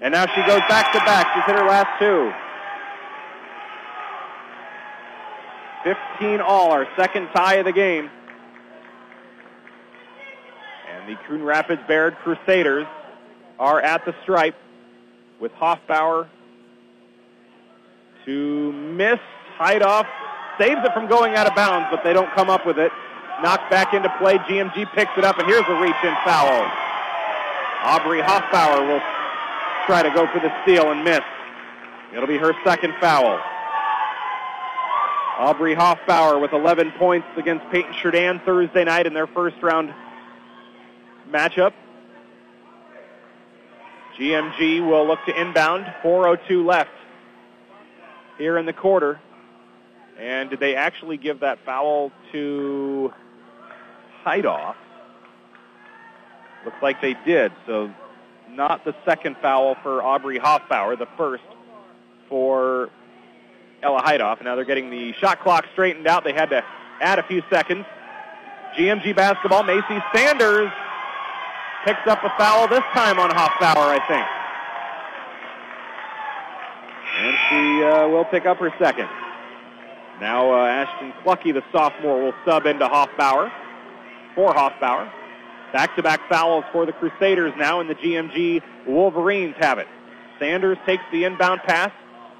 And now she goes back to back. She's hit her last two. 15 all, our second tie of the game. And the Coon Rapids Bayard Crusaders are at the stripe with Hoffbauer to miss. Heidoff saves it from going out of bounds, but they don't come up with it. Knocked back into play. GMG picks it up, and here's a reach-in foul. Aubrey Hoffbauer will try to go for the steal and miss. It'll be her second foul. Aubrey Hoffbauer with 11 points against Paton-Churdan Thursday night in their first round matchup. GMG will look to inbound. 4.02 left here in the quarter. And did they actually give that foul to Heidoff? Looks like they did. So not the second foul for Aubrey Hoffbauer, the first for Ella Heidoff. Now they're getting the shot clock straightened out. They had to add a few seconds. GMG basketball, Macy Sanders picks up a foul this time on Hoffbauer, I think. And she uh, will pick up her second. Now uh, Ashton Clucky, the sophomore, will sub into Hoffbauer for Hoffbauer. Back-to-back fouls for the Crusaders now, and the GMG Wolverines have it. Sanders takes the inbound pass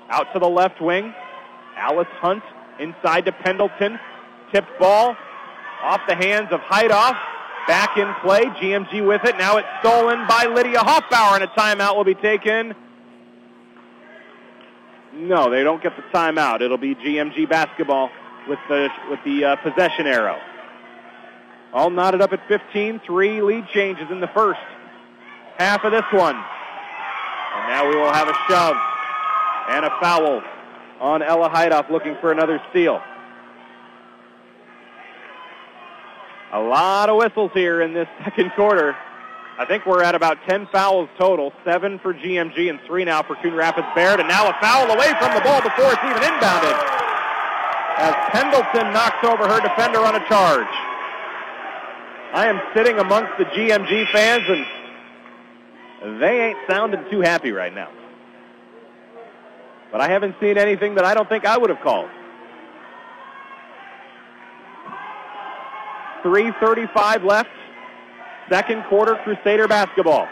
out to the left wing. Alice Hunt inside to Pendleton. Tipped ball off the hands of Heidoff. Back in play, GMG with it. Now it's stolen by Lydia Hoffbauer, and a timeout will be taken. No, they don't get the timeout. It'll be GMG basketball with the with the uh, possession arrow. All knotted up at 15. Three lead changes in the first half of this one. And now we will have a shove and a foul on Ella Heidoff looking for another steal. A lot of whistles here in this second quarter. I think we're at about 10 fouls total, seven for GMG and three now for Coon Rapids Bayard. And now a foul away from the ball before it's even inbounded. As Pendleton knocks over her defender on a charge. I am sitting amongst the GMG fans and they ain't sounding too happy right now. But I haven't seen anything that I don't think I would have called. 3.35 left. Second quarter Crusader basketball.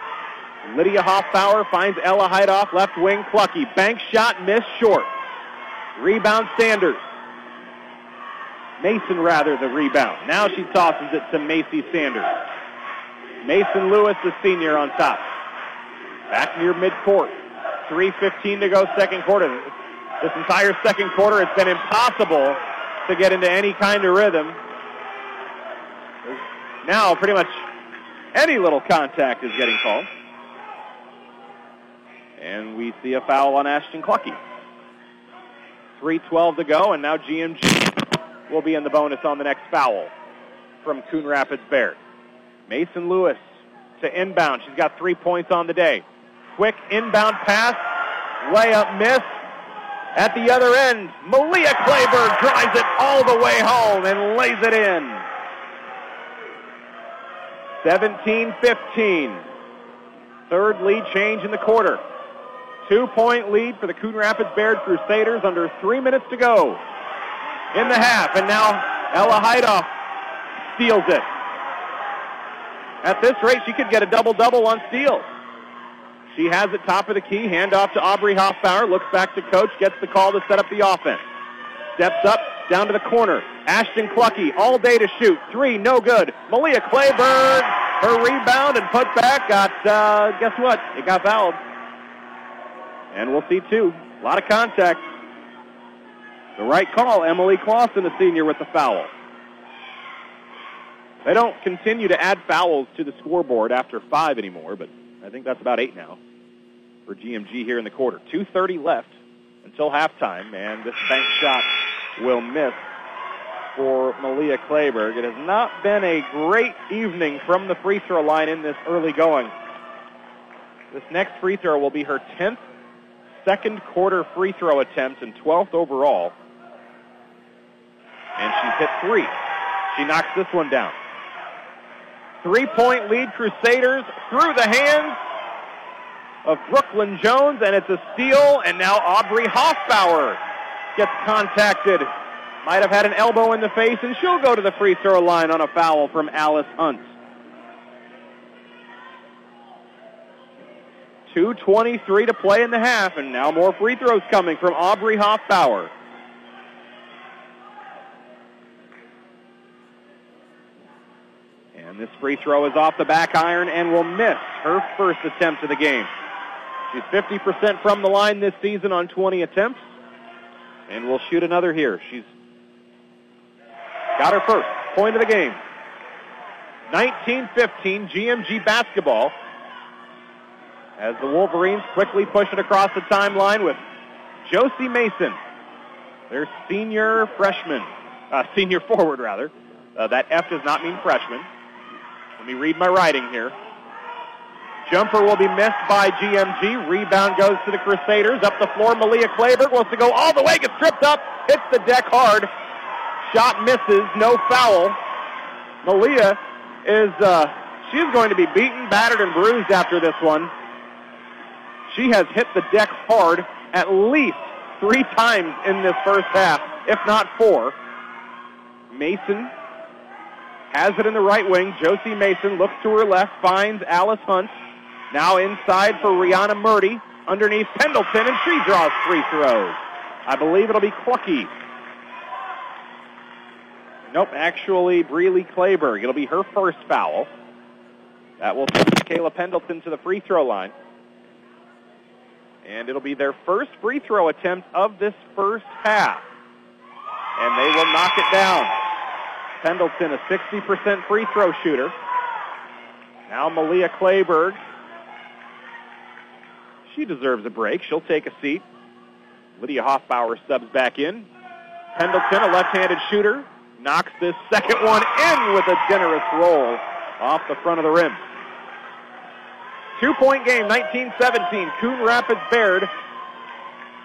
Lydia Hoffbauer finds Ella Heidoff, left wing, Clucky. Bank shot, missed short. Rebound Sanders. Mason rather the rebound. Now she tosses it to Macy Sanders. Mason Lewis, the senior, on top. Back near midcourt. 3.15 to go second quarter. This entire second quarter, it's been impossible to get into any kind of rhythm. Now, pretty much any little contact is getting called. And we see a foul on Ashton Clucky. 3.12 to go, and now GMG will be in the bonus on the next foul from Coon Rapids Bayard. Mason Lewis to inbound. She's got three points on the day. Quick inbound pass, layup miss. At the other end, Malia Clayberg drives it all the way home and lays it in. 17-15. Third lead change in the quarter. Two-point lead for the Coon Rapids Bayard Crusaders under three minutes to go in the half. And now Ella Heidoff steals it. At this rate, she could get a double-double on steals. She has it top of the key, handoff to Aubrey Hoffbauer, looks back to coach, gets the call to set up the offense. Steps up, down to the corner. Ashton Clucky, all day to shoot. Three, no good. Malia Clayberg, her rebound and put back got, uh, guess what? It got fouled. And we'll see two. A lot of contact. The right call, Emily Clausen, a senior, with the foul. They don't continue to add fouls to the scoreboard after five anymore, but I think that's about eight now for GMG here in the quarter. 2.30 left until halftime, and this bank shot will miss for Malia Clayberg. It has not been a great evening from the free throw line in this early going. This next free throw will be her 10th second quarter free throw attempt and 12th overall. And she's hit three. She knocks this one down. Three-point lead Crusaders through the hands of Brooklyn Jones, and it's a steal, and now Aubrey Hoffbauer gets contacted. Might have had an elbow in the face, and she'll go to the free throw line on a foul from Alice Hunt. 2.23 to play in the half, and now more free throws coming from Aubrey Hoffbauer. And this free throw is off the back iron and will miss her first attempt of the game. She's 50% from the line this season on 20 attempts, and will shoot another here. She's got her first point of the game. 19-15 GMG basketball as the Wolverines quickly push it across the timeline with Josie Mason, their senior freshman, uh, senior forward rather. Uh, that F does not mean freshman. Let me read my writing here. Jumper will be missed by GMG. Rebound goes to the Crusaders. Up the floor, Malia Clayberg wants to go all the way, gets tripped up, hits the deck hard. Shot misses, no foul. Malia is, uh, she is going to be beaten, battered, and bruised after this one. She has hit the deck hard at least three times in this first half, if not four. Mason has it in the right wing. Josie Mason looks to her left, finds Alice Hunt. Now inside for Rihanna Murdy. Underneath Pendleton, and she draws free throws. I believe it'll be Clucky. Nope, actually, Breely Clayberg. It'll be her first foul. That will send Kayla Pendleton to the free throw line. And it'll be their first free throw attempt of this first half. And they will knock it down. Pendleton, a 60% free throw shooter. Now Malia Clayberg. She deserves a break. She'll take a seat. Lydia Hoffbauer subs back in. Pendleton, a left-handed shooter, knocks this second one in with a generous roll off the front of the rim. Two-point game, 19-17. Coon Rapids Bayard.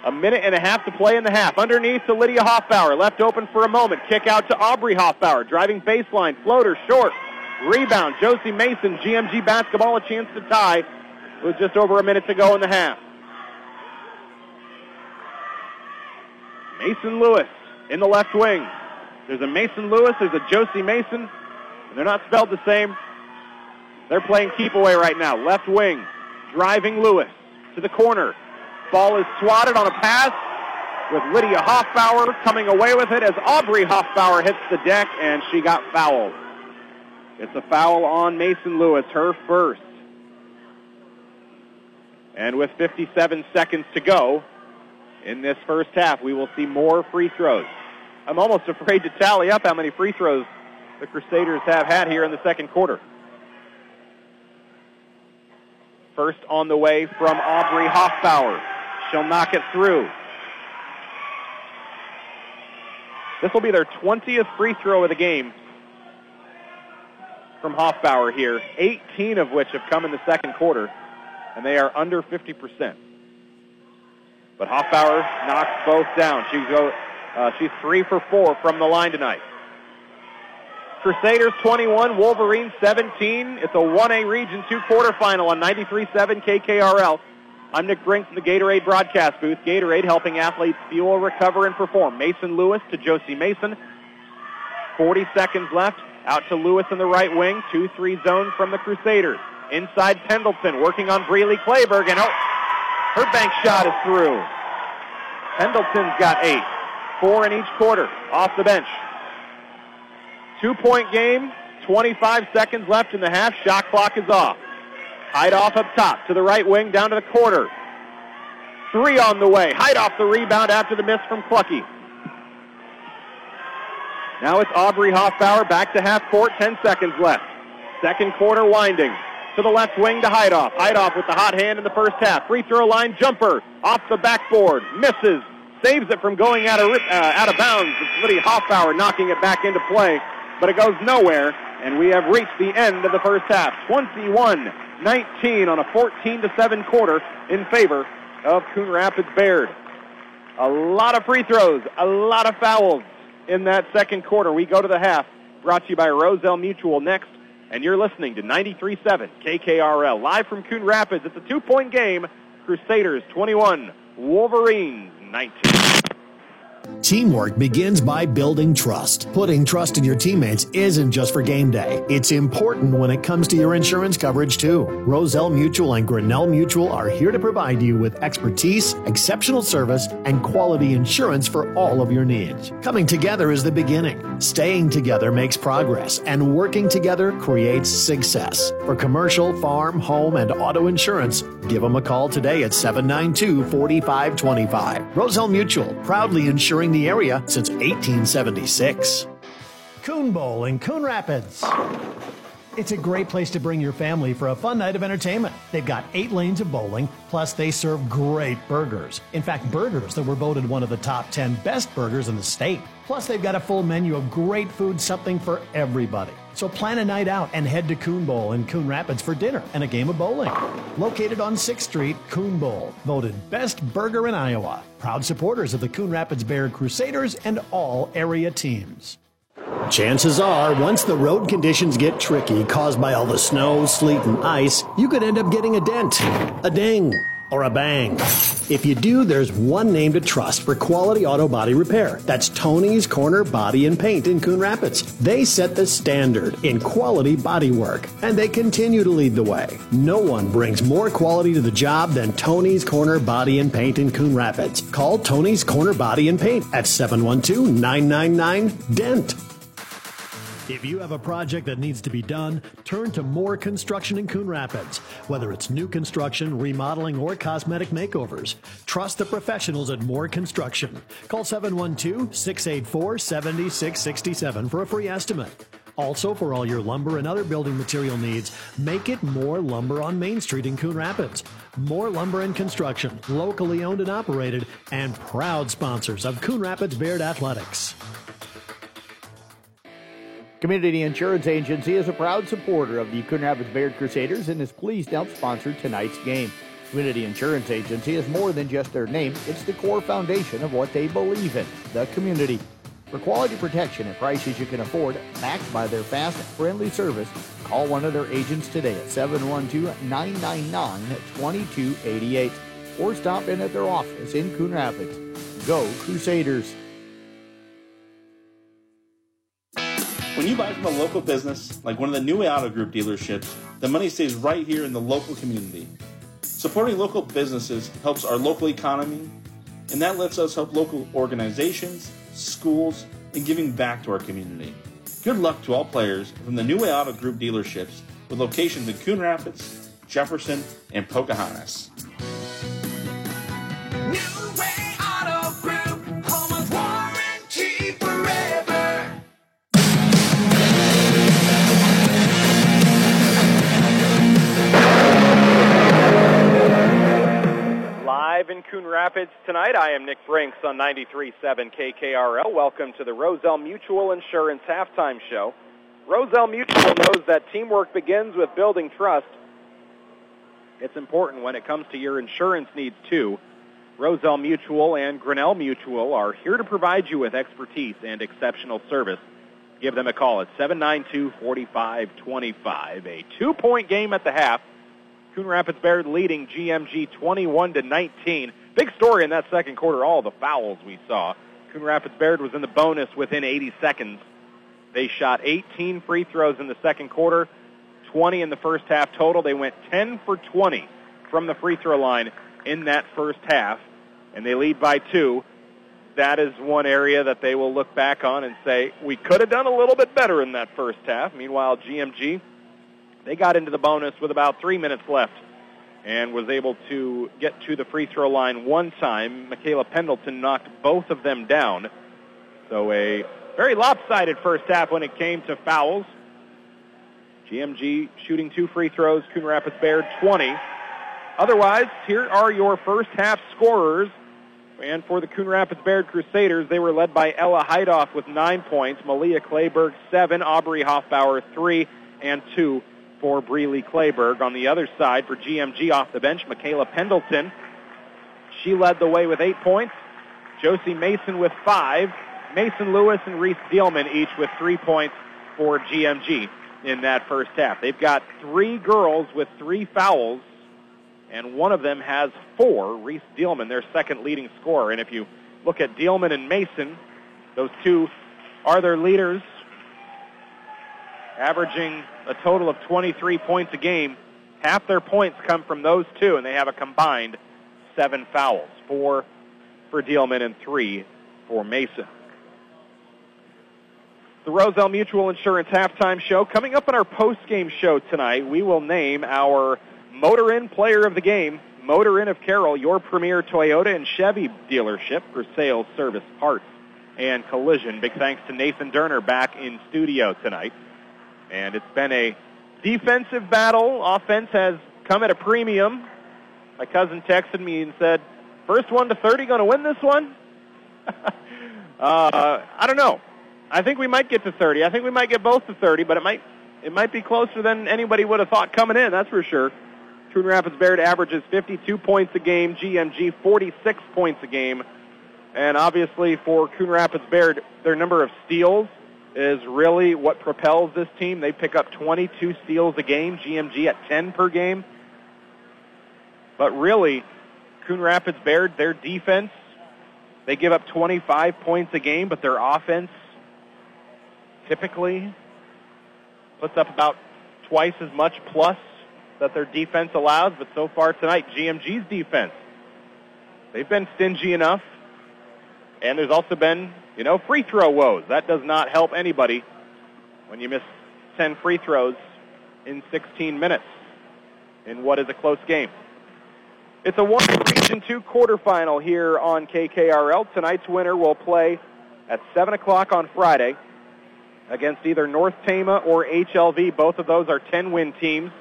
A minute and a half to play in the half. Underneath to Lydia Hoffbauer. Left open for a moment. Kick out to Aubrey Hoffbauer. Driving baseline. Floater short. Rebound. Josie Mason. GMG basketball. A chance to tie with just over a minute to go in the half. Mason Lewis in the left wing. There's a Mason Lewis. There's a Josie Mason. And they're not spelled the same. They're playing keep away right now. Left wing. Driving Lewis to the corner. Ball is swatted on a pass with Lydia Hoffbauer coming away with it as Aubrey Hoffbauer hits the deck and she got fouled. It's a foul on Mason Lewis, her first. And with 57 seconds to go in this first half, we will see more free throws. I'm almost afraid to tally up how many free throws the Crusaders have had here in the second quarter. First on the way from Aubrey Hoffbauer. She'll knock it through. This will be their 20th free throw of the game from Hoffbauer here, 18 of which have come in the second quarter, and they are under 50%. But Hoffbauer knocks both down. She go, uh, she's three for four from the line tonight. Crusaders 21, Wolverines 17. It's a 1A Region 2 quarterfinal on 93.7 KKRL. I'm Nick Brink from the Gatorade broadcast booth. Gatorade helping athletes fuel, recover, and perform. Mason Lewis to Josie Mason. 40 seconds left. Out to Lewis in the right wing. 2-3 zone from the Crusaders. Inside Pendleton working on Breely Clayberg. And oh, her bank shot is through. Pendleton's got eight. Four in each quarter off the bench. Two-point game. 25 seconds left in the half. Shot clock is off. Heidoff up top to the right wing down to the quarter. Three on the way. Heidoff the rebound after the miss from Clucky. Now it's Aubrey Hoffbauer back to half court. Ten seconds left. Second quarter winding. To the left wing to Heidoff. Heidoff with the hot hand in the first half. Free throw line jumper off the backboard. Misses. Saves it from going out of, uh, out of bounds. It's Lydia Hoffbauer knocking it back into play. But it goes nowhere. And we have reached the end of the first half. 21 19 on a 14 to 7 quarter in favor of Coon Rapids Bayard. A lot of free throws, a lot of fouls in that second quarter. We go to the half. Brought to you by Roselle Mutual next. And you're listening to 93.7 KKRL. Live from Coon Rapids. It's a two-point game. Crusaders 21, Wolverines 19. Teamwork begins by building trust. Putting trust in your teammates isn't just for game day. It's important when it comes to your insurance coverage too. Roselle Mutual and Grinnell Mutual are here to provide you with expertise, exceptional service, and quality insurance for all of your needs. Coming together is the beginning. Staying together makes progress, and working together creates success. For commercial, farm, home, and auto insurance, give them a call today at 792 4525. Roselle Mutual, proudly insuring the area since 1876. Coon Bowl in Coon Rapids. It's a great place to bring your family for a fun night of entertainment. They've got eight lanes of bowling, plus they serve great burgers. In fact, burgers that were voted one of the top 10 best burgers in the state. Plus, they've got a full menu of great food, something for everybody. So plan a night out and head to Coon Bowl in Coon Rapids for dinner and a game of bowling. Located on 6th Street, Coon Bowl, voted best burger in Iowa. Proud supporters of the Coon Rapids Bear Crusaders and all area teams. Chances are, once the road conditions get tricky caused by all the snow, sleet, and ice, you could end up getting a dent, a ding, or a bang. If you do, there's one name to trust for quality auto body repair. That's Tony's Corner Body and Paint in Coon Rapids. They set the standard in quality body work, and they continue to lead the way. No one brings more quality to the job than Tony's Corner Body and Paint in Coon Rapids. Call Tony's Corner Body and Paint at 712 999 DENT. If you have a project that needs to be done, turn to More Construction in Coon Rapids. Whether it's new construction, remodeling, or cosmetic makeovers, trust the professionals at More Construction. Call 712 684 7667 for a free estimate. Also, for all your lumber and other building material needs, make it More Lumber on Main Street in Coon Rapids. More Lumber and Construction, locally owned and operated, and proud sponsors of Coon Rapids Bayard Athletics. Community Insurance Agency is a proud supporter of the Coon Rapids Bear Crusaders and is pleased to help sponsor tonight's game. Community Insurance Agency is more than just their name, it's the core foundation of what they believe in the community. For quality protection at prices you can afford, backed by their fast, friendly service, call one of their agents today at 712-999-2288 or stop in at their office in Coon Rapids. Go Crusaders! When you buy from a local business, like one of the new Auto Group dealerships, the money stays right here in the local community. Supporting local businesses helps our local economy, and that lets us help local organizations, schools, and giving back to our community. Good luck to all players from the New Way Auto Group dealerships with locations in Coon Rapids, Jefferson, and Pocahontas. Live in Coon Rapids tonight, I am Nick Brinks on 93.7 KKRL. Welcome to the Roselle Mutual Insurance Halftime Show. Roselle Mutual knows that teamwork begins with building trust. It's important when it comes to your insurance needs, too. Roselle Mutual and Grinnell Mutual are here to provide you with expertise and exceptional service. Give them a call at 792-4525. A two-point game at the half. Coon Rapids Bayard leading GMG 21 to 19. Big story in that second quarter. All the fouls we saw. Coon Rapids Bayard was in the bonus within 80 seconds. They shot 18 free throws in the second quarter, 20 in the first half total. They went 10 for 20 from the free throw line in that first half, and they lead by two. That is one area that they will look back on and say, we could have done a little bit better in that first half. Meanwhile, GMG they got into the bonus with about three minutes left and was able to get to the free throw line one time. Michaela Pendleton knocked both of them down. So a very lopsided first half when it came to fouls. GMG shooting two free throws, Coon Rapids Bayard 20. Otherwise, here are your first half scorers. And for the Coon Rapids Bayard Crusaders, they were led by Ella Heidoff with nine points, Malia Clayberg seven, Aubrey Hoffbauer three, and two for Breeley Clayberg. On the other side, for GMG off the bench, Michaela Pendleton. She led the way with eight points. Josie Mason with five. Mason Lewis and Reese Dealman each with three points for GMG in that first half. They've got three girls with three fouls, and one of them has four. Reese Dealman, their second leading scorer. And if you look at Dealman and Mason, those two are their leaders averaging a total of 23 points a game. Half their points come from those two, and they have a combined seven fouls, four for Dealman and three for Mason. The Roselle Mutual Insurance halftime show. Coming up in our post-game show tonight, we will name our Motor Inn Player of the Game. Motor Inn of Carroll, your premier Toyota and Chevy dealership for sales, service, parts, and collision. Big thanks to Nathan Durner back in studio tonight. And it's been a defensive battle. Offense has come at a premium. My cousin texted me and said, first one to 30 going to win this one? uh, I don't know. I think we might get to 30. I think we might get both to 30, but it might it might be closer than anybody would have thought coming in, that's for sure. Coon Rapids Bayard averages 52 points a game, GMG 46 points a game. And obviously for Coon Rapids Bayard, their number of steals is really what propels this team. They pick up 22 steals a game, GMG at 10 per game. But really, Coon Rapids Bayard, their defense, they give up 25 points a game, but their offense typically puts up about twice as much plus that their defense allows. But so far tonight, GMG's defense, they've been stingy enough. And there's also been you know, free throw woes. That does not help anybody when you miss 10 free throws in 16 minutes in what is a close game. It's a one Region 2 quarterfinal here on KKRL. Tonight's winner will play at 7 o'clock on Friday against either North Tama or HLV. Both of those are 10-win teams.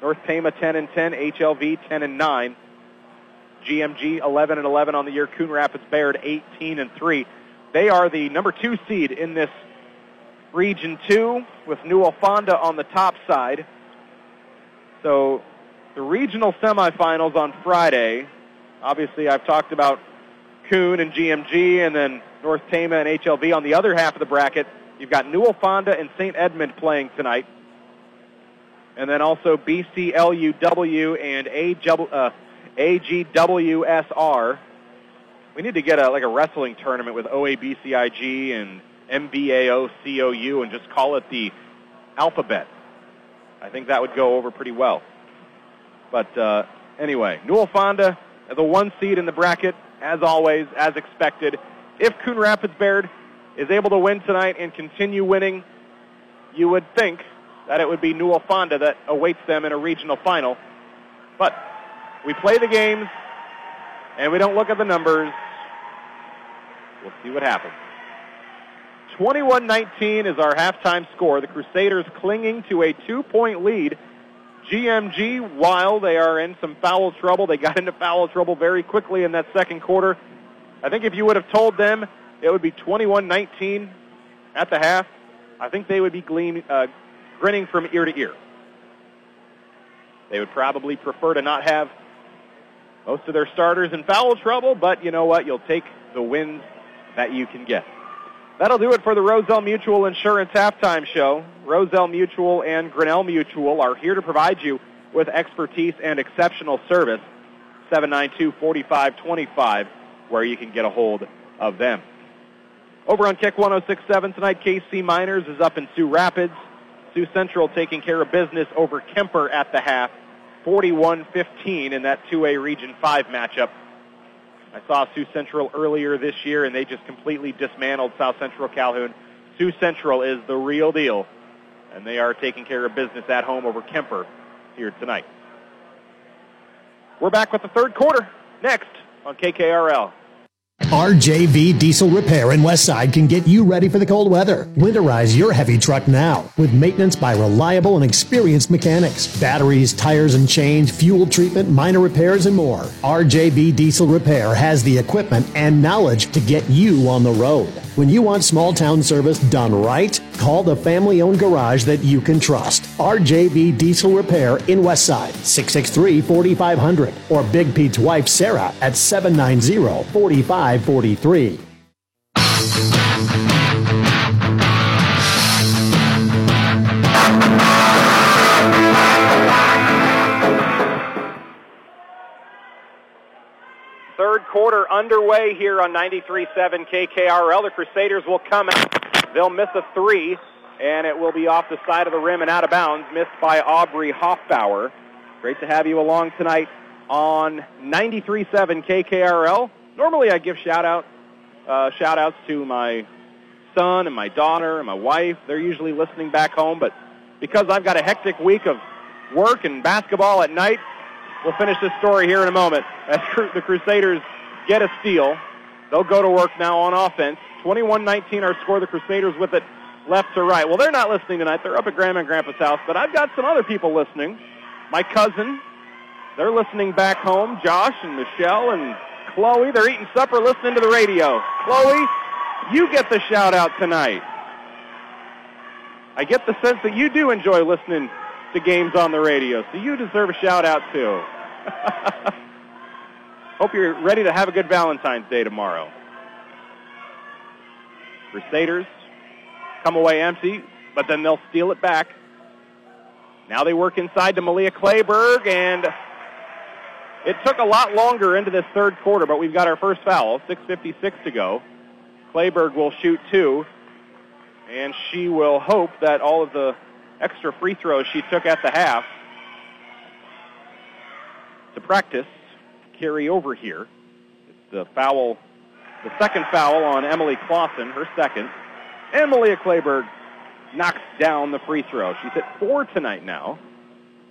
North Tama 10 and 10, HLV 10 and 9. GMG 11 and 11 on the year. Coon Rapids Bayard 18 and 3. They are the number two seed in this Region 2 with Newell Fonda on the top side. So the regional semifinals on Friday. Obviously, I've talked about Coon and GMG and then North Tama and HLV on the other half of the bracket. You've got Newell Fonda and St. Edmund playing tonight. And then also BCLUW and uh, AGWSR. We need to get a like a wrestling tournament with OABCIG and MBAO and just call it the alphabet. I think that would go over pretty well. But uh, anyway, Newell Fonda, the one seed in the bracket, as always, as expected. If Coon Rapids Bayard is able to win tonight and continue winning, you would think that it would be Newell Fonda that awaits them in a regional final. But we play the games, and we don't look at the numbers. We'll see what happens. 21-19 is our halftime score. The Crusaders clinging to a two-point lead. GMG, while they are in some foul trouble, they got into foul trouble very quickly in that second quarter. I think if you would have told them it would be 21-19 at the half, I think they would be uh, grinning from ear to ear. They would probably prefer to not have most of their starters in foul trouble, but you know what? You'll take the wins that you can get. That'll do it for the Roselle Mutual Insurance Halftime Show. Roselle Mutual and Grinnell Mutual are here to provide you with expertise and exceptional service. 792-4525, where you can get a hold of them. Over on Kick 1067 tonight, KC Miners is up in Sioux Rapids. Sioux Central taking care of business over Kuemper at the half, 41-15 in that 2A Region 5 matchup. I saw Sioux Central earlier this year, and they just completely dismantled South Central Calhoun. Sioux Central is the real deal, and they are taking care of business at home over Kuemper here tonight. We're back with the third quarter next on KKRL. RJV Diesel Repair in Westside can get you ready for the cold weather. Winterize your heavy truck now with maintenance by reliable and experienced mechanics. Batteries, tires and chains, fuel treatment, minor repairs, and more. RJV Diesel Repair has the equipment and knowledge to get you on the road. When you want small town service done right, call the family owned garage that you can trust. RJB Diesel Repair in Westside, 663 4500, or Big Pete's wife Sarah at 790 45 quarter underway here on 93.7 KKRL. The Crusaders will come out. They'll miss a three, and it will be off the side of the rim and out of bounds, missed by Aubrey Hoffbauer. Great to have you along tonight on 93.7 KKRL. Normally, I give shout out uh, shout outs to my son and my daughter and my wife. They're usually listening back home, but because I've got a hectic week of work and basketball at night, we'll finish this story here in a moment. As the Crusaders get a steal, they'll go to work now on offense. 21-19 our score. The Crusaders with it left to right. Well, they're not listening tonight. They're up at Grandma and Grandpa's house, but I've got some other people listening. My cousin, they're listening back home. Josh and Michelle and Chloe. They're eating supper listening to the radio. Chloe, you get the shout out tonight. I get the sense that you do enjoy listening to games on the radio, so you deserve a shout out too. Hope you're ready to have a good Valentine's Day tomorrow. Crusaders come away empty, but then they'll steal it back. Now they work inside to Malia Clayberg, and it took a lot longer into this third quarter, but we've got our first foul, 6.56 to go. Clayberg will shoot two, and she will hope that all of the extra free throws she took at the half to practice carry over here. It's the foul, the second foul on Emily Clausen, her second. And Malia Clayberg knocks down the free throw. She's at four tonight now,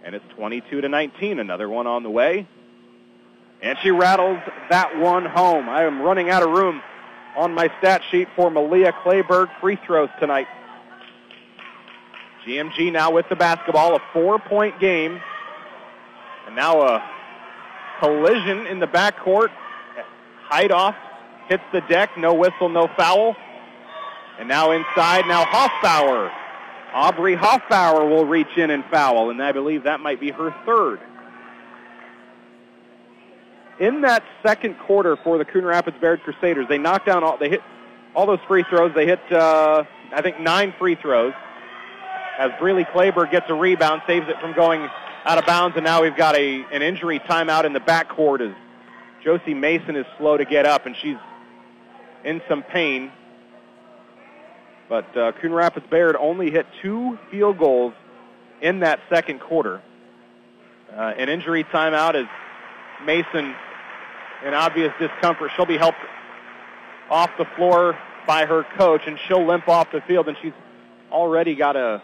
and it's 22 to 19. Another one on the way. And she rattles that one home. I am running out of room on my stat sheet for Malia Clayberg free throws tonight. GMG now with the basketball, a four-point game. And now a collision in the backcourt. Heidoff hits the deck, no whistle, no foul. And now inside, now Hoffbauer. Aubrey Hoffbauer will reach in and foul, and I believe that might be her third. In that second quarter for the Coon Rapids Bayard Crusaders, they knocked down all, they hit all those free throws. They hit, uh, I think, nine free throws. As Breely Clayberg gets a rebound, saves it from going out of bounds, and now we've got a an injury timeout in the backcourt as Josie Mason is slow to get up, and she's in some pain. But uh, Coon Rapids Bayard only hit two field goals in that second quarter. Uh, an injury timeout as Mason in obvious discomfort. She'll be helped off the floor by her coach, and she'll limp off the field, and she's already got a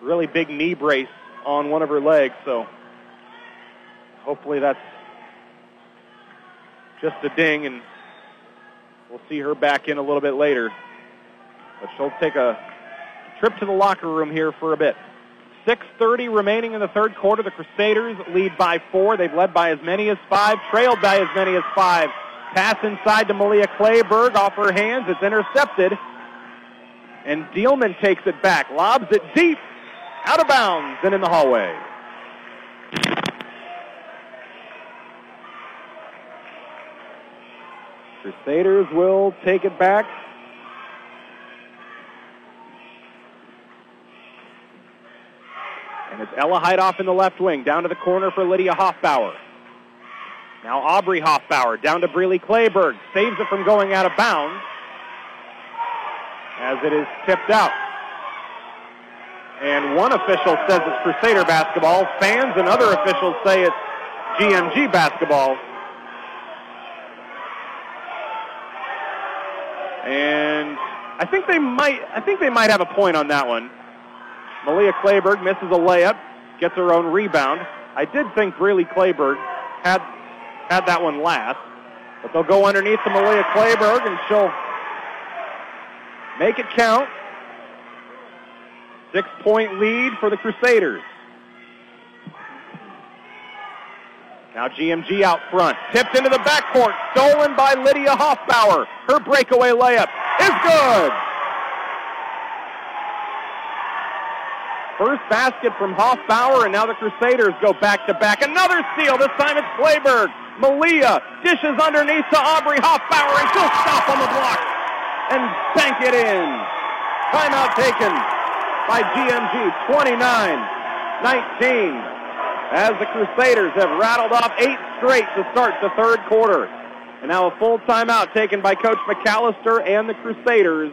really big knee brace on one of her legs, so hopefully that's just a ding, and we'll see her back in a little bit later. But she'll take a trip to the locker room here for a bit. 6.30 remaining in the third quarter. The Crusaders lead by four. They've led by as many as five, trailed by as many as five. Pass inside to Malia Clayberg off her hands. It's intercepted. And Dealman takes it back, lobs it deep, out of bounds, and in the hallway. Crusaders will take it back. And it's Ella Heidoff in the left wing, down to the corner for Lydia Hoffbauer. Now Aubrey Hoffbauer down to Breely Clayberg, saves it from going out of bounds as it is tipped out. And one official says it's Crusader basketball. Fans and other officials say it's GMG basketball. And I think they might I think they might have a point on that one. Malia Clayberg misses a layup, gets her own rebound. I did think Breely Clayberg had had that one last. But they'll go underneath to Malia Clayberg and she'll make it count. Six point lead for the Crusaders. Now GMG out front. Tipped into the backcourt. Stolen by Lydia Hoffbauer. Her breakaway layup is good. First basket from Hoffbauer, and now the Crusaders go back to back. Another steal. This time it's Clayberg. Malia dishes underneath to Aubrey Hoffbauer, and she'll stop on the block and bank it in. Timeout taken by GMG, 29-19, as the Crusaders have rattled off eight straight to start the third quarter. And now a full timeout taken by Coach McAllister and the Crusaders.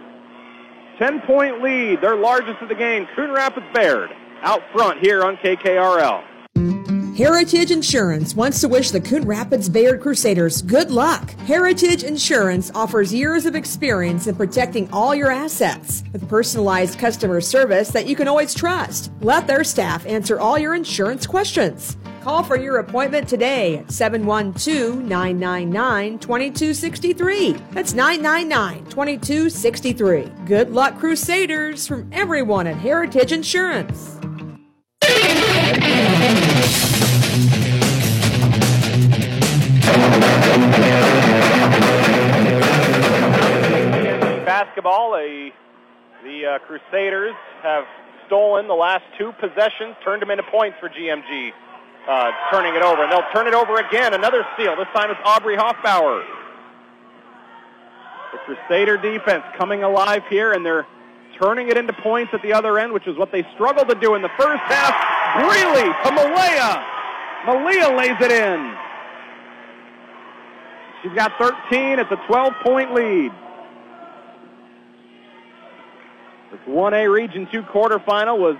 10-point lead, their largest of the game. Coon Rapids Bayard out front here on KKRL. Heritage Insurance wants to wish the Coon Rapids Bayard Crusaders good luck. Heritage Insurance offers years of experience in protecting all your assets with personalized customer service that you can always trust. Let their staff answer all your insurance questions. Call for your appointment today at 712 999 2263. That's 999 2263. Good luck, Crusaders, from everyone at Heritage Insurance. Basketball, a, the uh, Crusaders have stolen the last two possessions, turned them into points for GMG, uh, turning it over. And they'll turn it over again. Another steal. This time it's Aubrey Hoffbauer. The Crusader defense coming alive here, and they're turning it into points at the other end, which is what they struggled to do in the first half. Breely to Malia. Malia lays it in. She's got 13. It's a 12-point lead. This 1A Region 2 quarterfinal was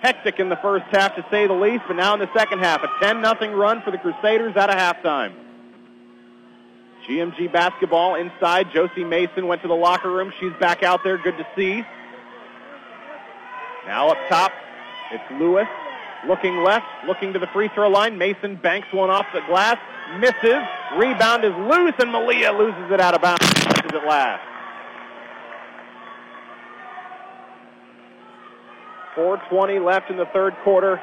hectic in the first half, to say the least, but now in the second half, a 10-0 run for the Crusaders out of halftime. GMG basketball inside. Josie Mason went to the locker room. She's back out there. Good to see. Now up top, it's Lewis looking left, looking to the free throw line. Mason banks one off the glass, misses. Rebound is loose, and Malia loses it out of bounds. Catches it last. 4.20 left in the third quarter.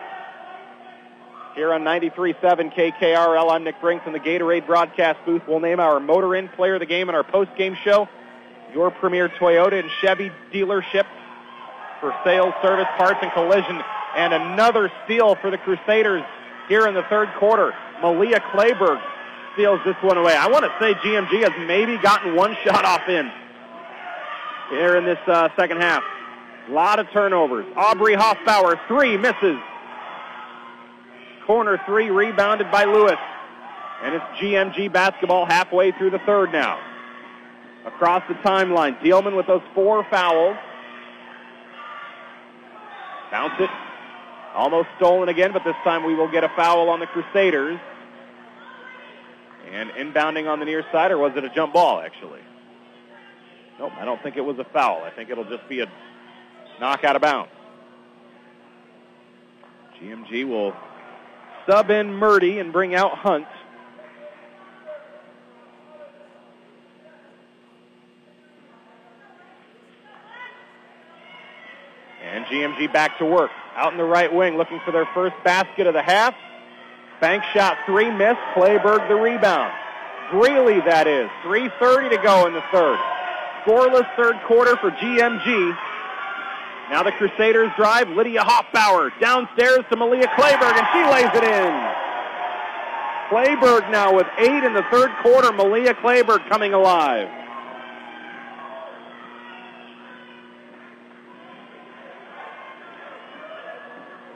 Here on 93.7 KKRL, I'm Nick Brinks in the Gatorade broadcast booth. We'll name our Motor In Player of the Game in our post-game show. Your premier Toyota and Chevy dealership for sales, service, parts, and collision. And another steal for the Crusaders here in the third quarter. Malia Clayberg steals this one away. I want to say GMG has maybe gotten one shot off in here in this uh, second half. A lot of turnovers. Aubrey Hoffbauer, three, misses. Corner three, rebounded by Lewis. And it's GMG basketball halfway through the third now. Across the timeline, Dealman with those four fouls. Bounce it. Almost stolen again, but this time we will get a foul on the Crusaders. And inbounding on the near side, or was it a jump ball, actually? Nope, I don't think it was a foul. I think it'll just be a knock out of bounds. GMG will sub in Murdy and bring out Hunt. And GMG back to work. Out in the right wing, looking for their first basket of the half. Bank shot three, missed. Clayberg the rebound. Breely, that is. 3.30 to go in the third. Scoreless third quarter for GMG. Now the Crusaders drive. Lydia Hoffbauer downstairs to Malia Clayberg, and she lays it in. Clayberg now with eight in the third quarter. Malia Clayberg coming alive.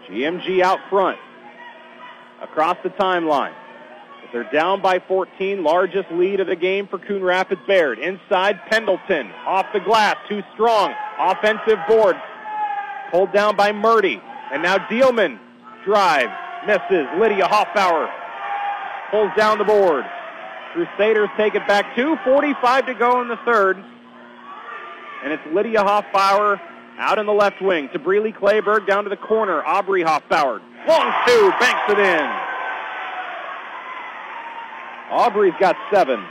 GMG out front. Across the timeline. They're down by 14, largest lead of the game for Coon Rapids Bayard. Inside Pendleton, off the glass, too strong. Offensive board, pulled down by Murdy. And now Dealman drives, misses. Lydia Hoffbauer pulls down the board. Crusaders take it back. 2.45 to go in the third. And it's Lydia Hoffbauer out in the left wing to Breely Clayberg down to the corner. Aubrey Hoffbauer. Long two, banks it in. Aubrey's got seven.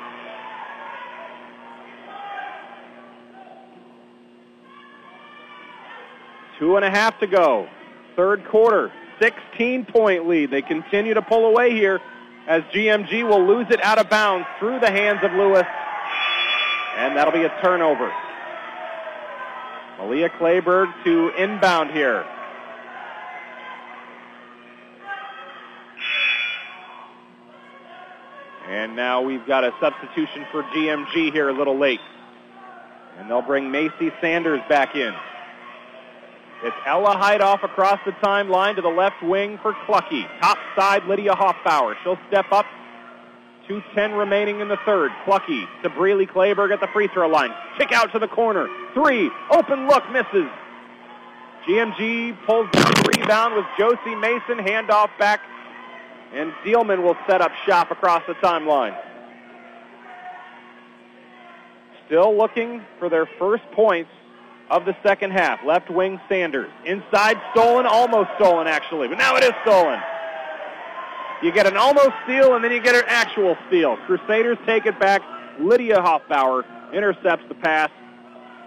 Two and a half to go. Third quarter, 16 point lead. They continue to pull away here as GMG will lose it out of bounds through the hands of Lewis. And that'll be a turnover. Malia Clayberg to inbound here. And now we've got a substitution for GMG here a little late. And they'll bring Macy Sanders back in. It's Ella Heidoff across the timeline to the left wing for Clucky. Top side, Lydia Hoffbauer. She'll step up. 2.10 remaining in the third. Clucky to Breely Clayberg at the free throw line. Kick out to the corner. Three. Open look. Misses. GMG pulls down the rebound with Josie Mason. Handoff back. And Dealman will set up shop across the timeline. Still looking for their first points of the second half. Left wing Sanders. Inside stolen, almost stolen actually, but now it is stolen. You get an almost steal and then you get an actual steal. Crusaders take it back. Lydia Hoffbauer intercepts the pass.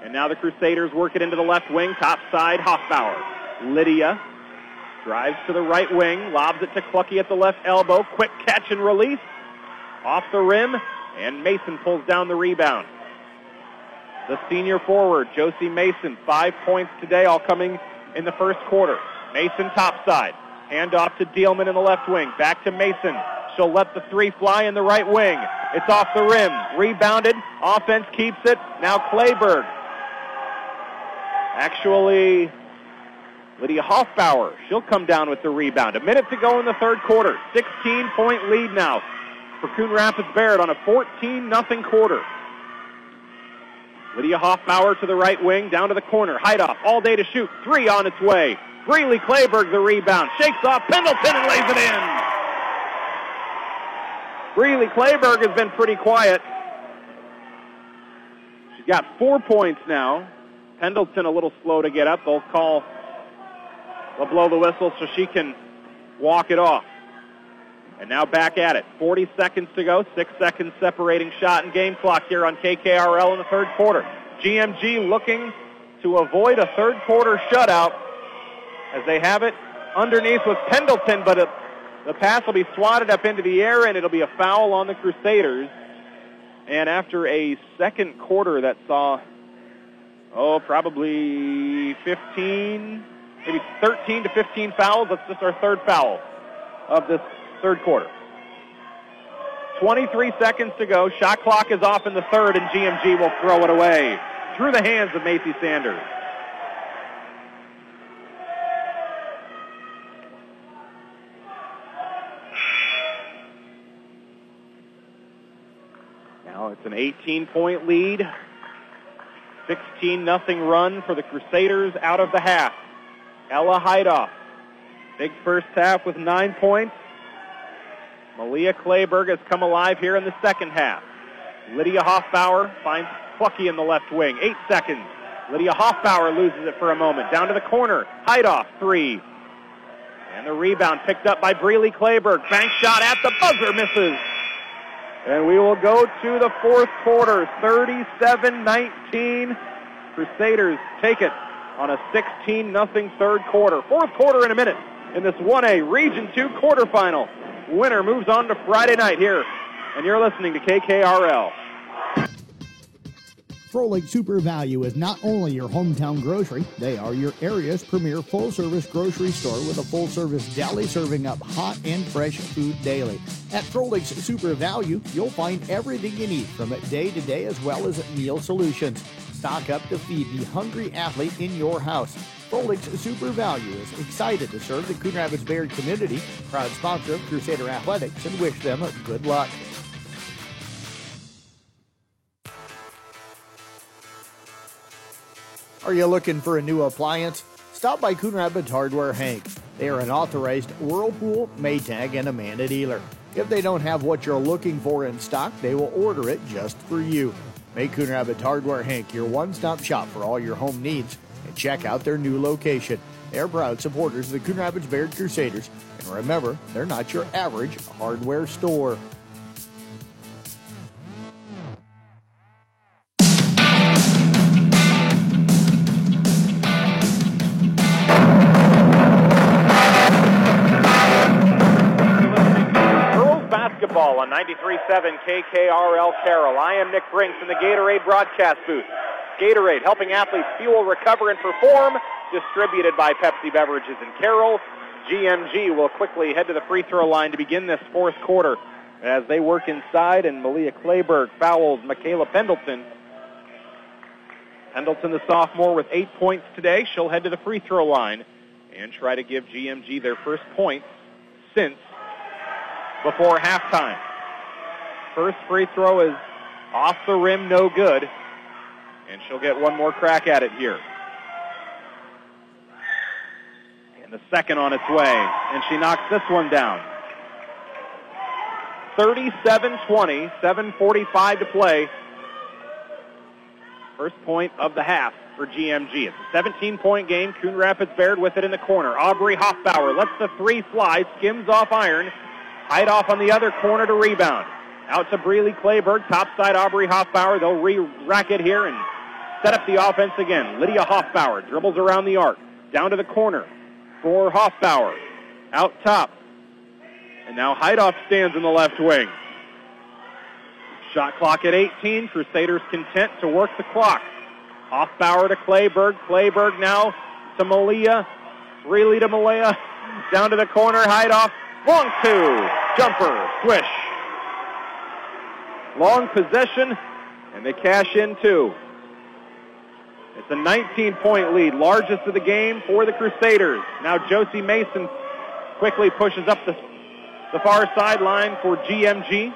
And now the Crusaders work it into the left wing, top side, Hoffbauer. Lydia drives to the right wing, lobs it to Clucky at the left elbow. Quick catch and release. Off the rim, and Mason pulls down the rebound. The senior forward, Josie Mason, five points today, all coming in the first quarter. Mason topside. Hand off to Dealman in the left wing. Back to Mason. She'll let the three fly in the right wing. It's off the rim. Rebounded. Offense keeps it. Now Clayberg. Actually, Lydia Hoffbauer. She'll come down with the rebound. A minute to go in the third quarter. 16 point lead now for Coon Rapids Bayard on a 14 nothing quarter. Lydia Hoffbauer to the right wing, down to the corner. Heidoff all day to shoot. Three on its way. Breely Clayberg the rebound. Shakes off Pendleton and lays it in. Breely Clayberg has been pretty quiet. She's got four points now. Pendleton a little slow to get up. They'll call They'll blow the whistle so she can walk it off. And now back at it. 40 seconds to go. Six seconds separating shot and game clock here on KKRL in the third quarter. GMG looking to avoid a third quarter shutout as they have it underneath with Pendleton, but the pass will be swatted up into the air and it'll be a foul on the Crusaders. And after a second quarter that saw, oh, probably 15, maybe 13 to 15 fouls, that's just our third foul of this third quarter. 23 seconds to go. Shot clock is off in the third, and GMG will throw it away through the hands of Macy Sanders. Now it's an 18-point lead. 16 nothing run for the Crusaders out of the half. Ella Heidoff. Big first half with nine points. Malia Clayberg has come alive here in the second half. Lydia Hoffbauer finds Clucky in the left wing. Eight seconds. Lydia Hoffbauer loses it for a moment. Down to the corner. Heidoff, three. And the rebound picked up by Breely Clayberg. Bank shot at the buzzer, misses. And we will go to the fourth quarter. 37-19. Crusaders take it on a 16-0 third quarter. Fourth quarter in a minute in this 1A Region 2 quarterfinal. Winner moves on to Friday night here. And you're listening to KKRL. Froelich Super Value is not only your hometown grocery, they are your area's premier full service grocery store with a full service deli serving up hot and fresh food daily. At Froelich's Super Value, you'll find everything you need from day to day as well as meal solutions. Stock up to feed the hungry athlete in your house. Froelich's Super Value is excited to serve the Coon Rapids Bayard community, proud sponsor of Crusader Athletics, and wish them good luck. Are you looking for a new appliance? Stop by Coon Rapids Hardware Hank. They are an authorized Whirlpool, Maytag, and Amana dealer. If they don't have what you're looking for in stock, they will order it just for you. Make Coon Rapids Hardware Hank your one-stop shop for all your home needs and check out their new location. They're proud supporters of the Coon Rapids Bayard Crusaders. And remember, they're not your average hardware store. 93.7 KKRL Carroll. I am Nick Brinks in the Gatorade broadcast booth. Gatorade helping athletes fuel, recover, and perform. Distributed by Pepsi Beverages and Carroll. GMG will quickly head to the free throw line to begin this fourth quarter as they work inside and Malia Clayberg fouls Michaela Pendleton. Pendleton, the sophomore, with eight points today. She'll head to the free throw line and try to give GMG their first points since before halftime. First free throw is off the rim, no good. And she'll get one more crack at it here. And the second on its way. And she knocks this one down. 37-20, 7.45 to play. First point of the half for GMG. It's a 17-point game. Coon Rapids Bayard with it in the corner. Aubrey Hoffbauer lets the three fly, skims off iron. Heidoff on the other corner to rebound. Out to Breely Clayberg, topside Aubrey Hoffbauer. They'll re-rack it here and set up the offense again. Lydia Hoffbauer dribbles around the arc. Down to the corner for Hoffbauer. Out top. And now Heidoff stands in the left wing. Shot clock at 18. Crusaders content to work the clock. Hoffbauer to Clayberg. Clayberg now to Malia. Breely to Malia. Down to the corner. Heidoff. Long two. Jumper. Swish. Long possession. And they cash in two. It's a 19-point lead, largest of the game for the Crusaders. Now Josie Mason quickly pushes up the, the far sideline for GMG.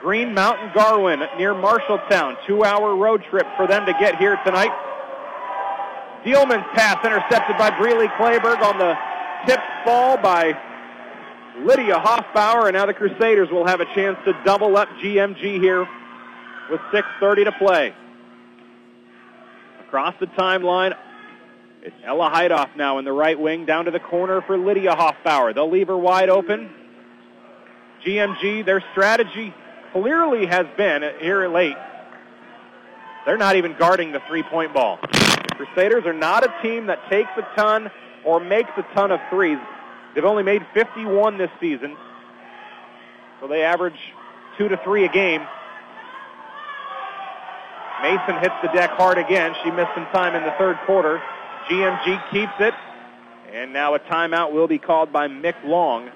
Green Mountain Garwin near Marshalltown. Two-hour road trip for them to get here tonight. Dealman's pass intercepted by Breely Clayberg on the tip ball by Lydia Hoffbauer, and now the Crusaders will have a chance to double up GMG here with 6.30 to play. Across the timeline, It's Ella Heidoff now in the right wing, down to the corner for Lydia Hoffbauer. They'll leave her wide open. GMG, their strategy clearly has been uh, here late. They're not even guarding the three-point ball. The Crusaders are not a team that takes a ton or makes a ton of threes. They've only made 51 this season, so they average two to three a game. Mason hits the deck hard again. She missed some time in the third quarter. GMG keeps it, and now a timeout will be called by Mick Long.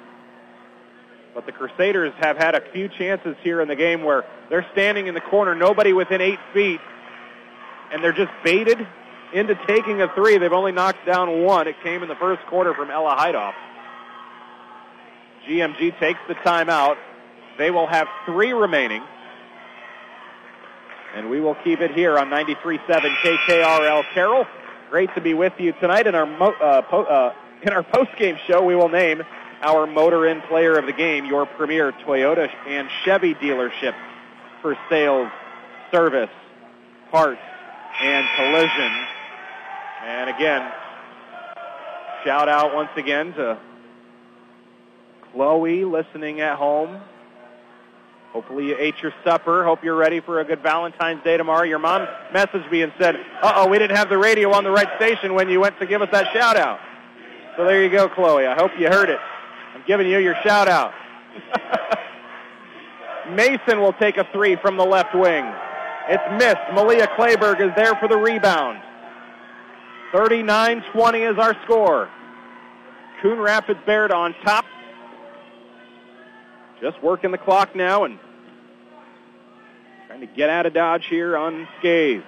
But the Crusaders have had a few chances here in the game where they're standing in the corner, nobody within eight feet, and they're just baited into taking a three. They've only knocked down one. It came in the first quarter from Ella Heidoff. GMG takes the timeout. They will have three remaining. And we will keep it here on 93.7 KKRL Carroll. Great to be with you tonight in our mo- uh, po- uh, in our post-game show. We will name our Motor In Player of the Game, your premier Toyota and Chevy dealership for sales, service, parts, and collision. And again, shout out once again to Chloe listening at home. Hopefully you ate your supper. Hope you're ready for a good Valentine's Day tomorrow. Your mom messaged me and said, uh-oh, we didn't have the radio on the right station when you went to give us that shout out. So there you go, Chloe. I hope you heard it. I'm giving you your shout out. Mason will take a three from the left wing. It's missed. Malia Clayberg is there for the rebound. 39-20 is our score. Coon Rapids Bayard on top. Just working the clock now and trying to get out of Dodge here unscathed.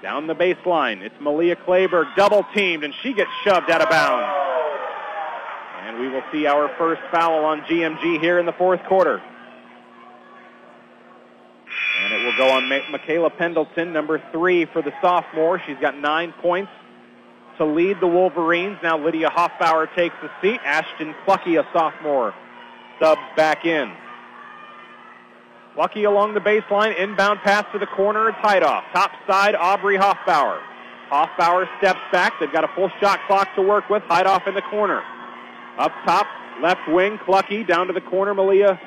Down the baseline, it's Malia Clayberg double teamed and she gets shoved out of bounds. And we will see our first foul on GMG here in the fourth quarter. And it will go on Michaela Pendleton, number three for the sophomore. She's got nine points to lead the Wolverines. Now Lydia Hoffbauer takes the seat. Ashton Clucky, a sophomore, subs back in. Clucky along the baseline, inbound pass to the corner, it's Heidoff. Top side, Aubrey Hoffbauer. Hoffbauer steps back. They've got a full shot clock to work with. Heidoff in the corner. Up top, left wing, Clucky down to the corner, Malia.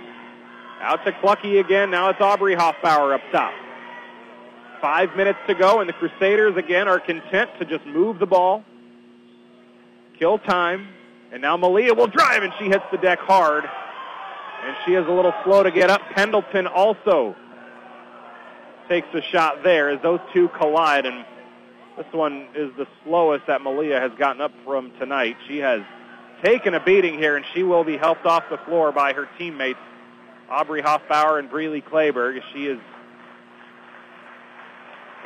Out to Clucky again. Now it's Aubrey Hoffbauer up top. Five minutes to go, and the Crusaders again are content to just move the ball, kill time, and now Malia will drive, and she hits the deck hard. And she is a little slow to get up. Pendleton also takes a shot there as those two collide. And this one is the slowest that Malia has gotten up from tonight. She has taken a beating here, and she will be helped off the floor by her teammates, Aubrey Hoffbauer and Breely Clayberg. She is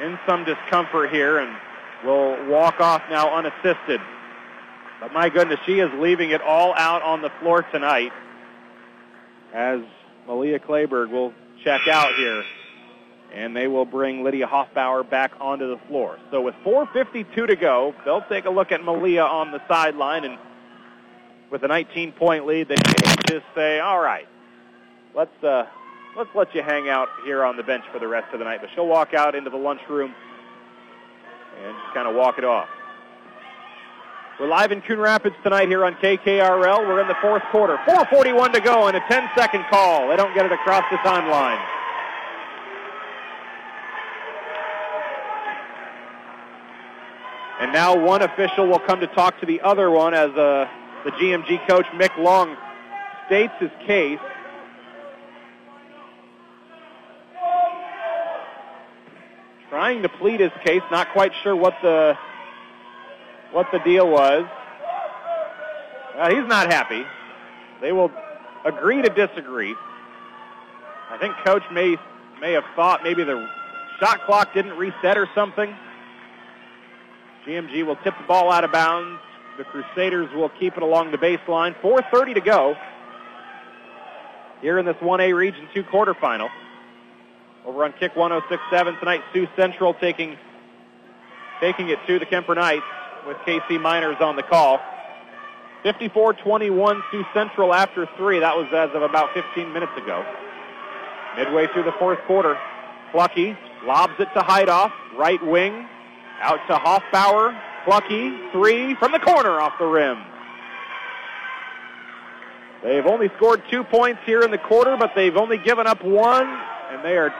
in some discomfort here and will walk off now unassisted. But my goodness, she is leaving it all out on the floor tonight as Malia Clayberg will check out here. And they will bring Lydia Hoffbauer back onto the floor. So with 4.52 to go, they'll take a look at Malia on the sideline. And with a 19-point lead, they just say, all right, let's, uh, let's let you hang out here on the bench for the rest of the night. But she'll walk out into the lunchroom and just kind of walk it off. We're live in Coon Rapids tonight here on KKRL. We're in the fourth quarter. 4.41 to go and a 10-second call. They don't get it across the timeline. And now one official will come to talk to the other one as uh, the GMG coach, Mick Long, states his case. Trying to plead his case, not quite sure what the what the deal was. Uh, he's not happy. They will agree to disagree. I think coach may may have thought maybe the shot clock didn't reset or something. GMG will tip the ball out of bounds. The Crusaders will keep it along the baseline. 4.30 to go here in this 1A Region 2 quarterfinal. Over on Kick 106.7 tonight, Sioux Central taking taking it to the Kuemper Knights with KC Miners on the call. 54-21 Sioux Central after three. That was as of about 15 minutes ago. Midway through the fourth quarter, Clucky lobs it to Heidoff, right wing, out to Hoffbauer, Clucky, three from the corner off the rim. They've only scored two points here in the quarter, but they've only given up one, and they are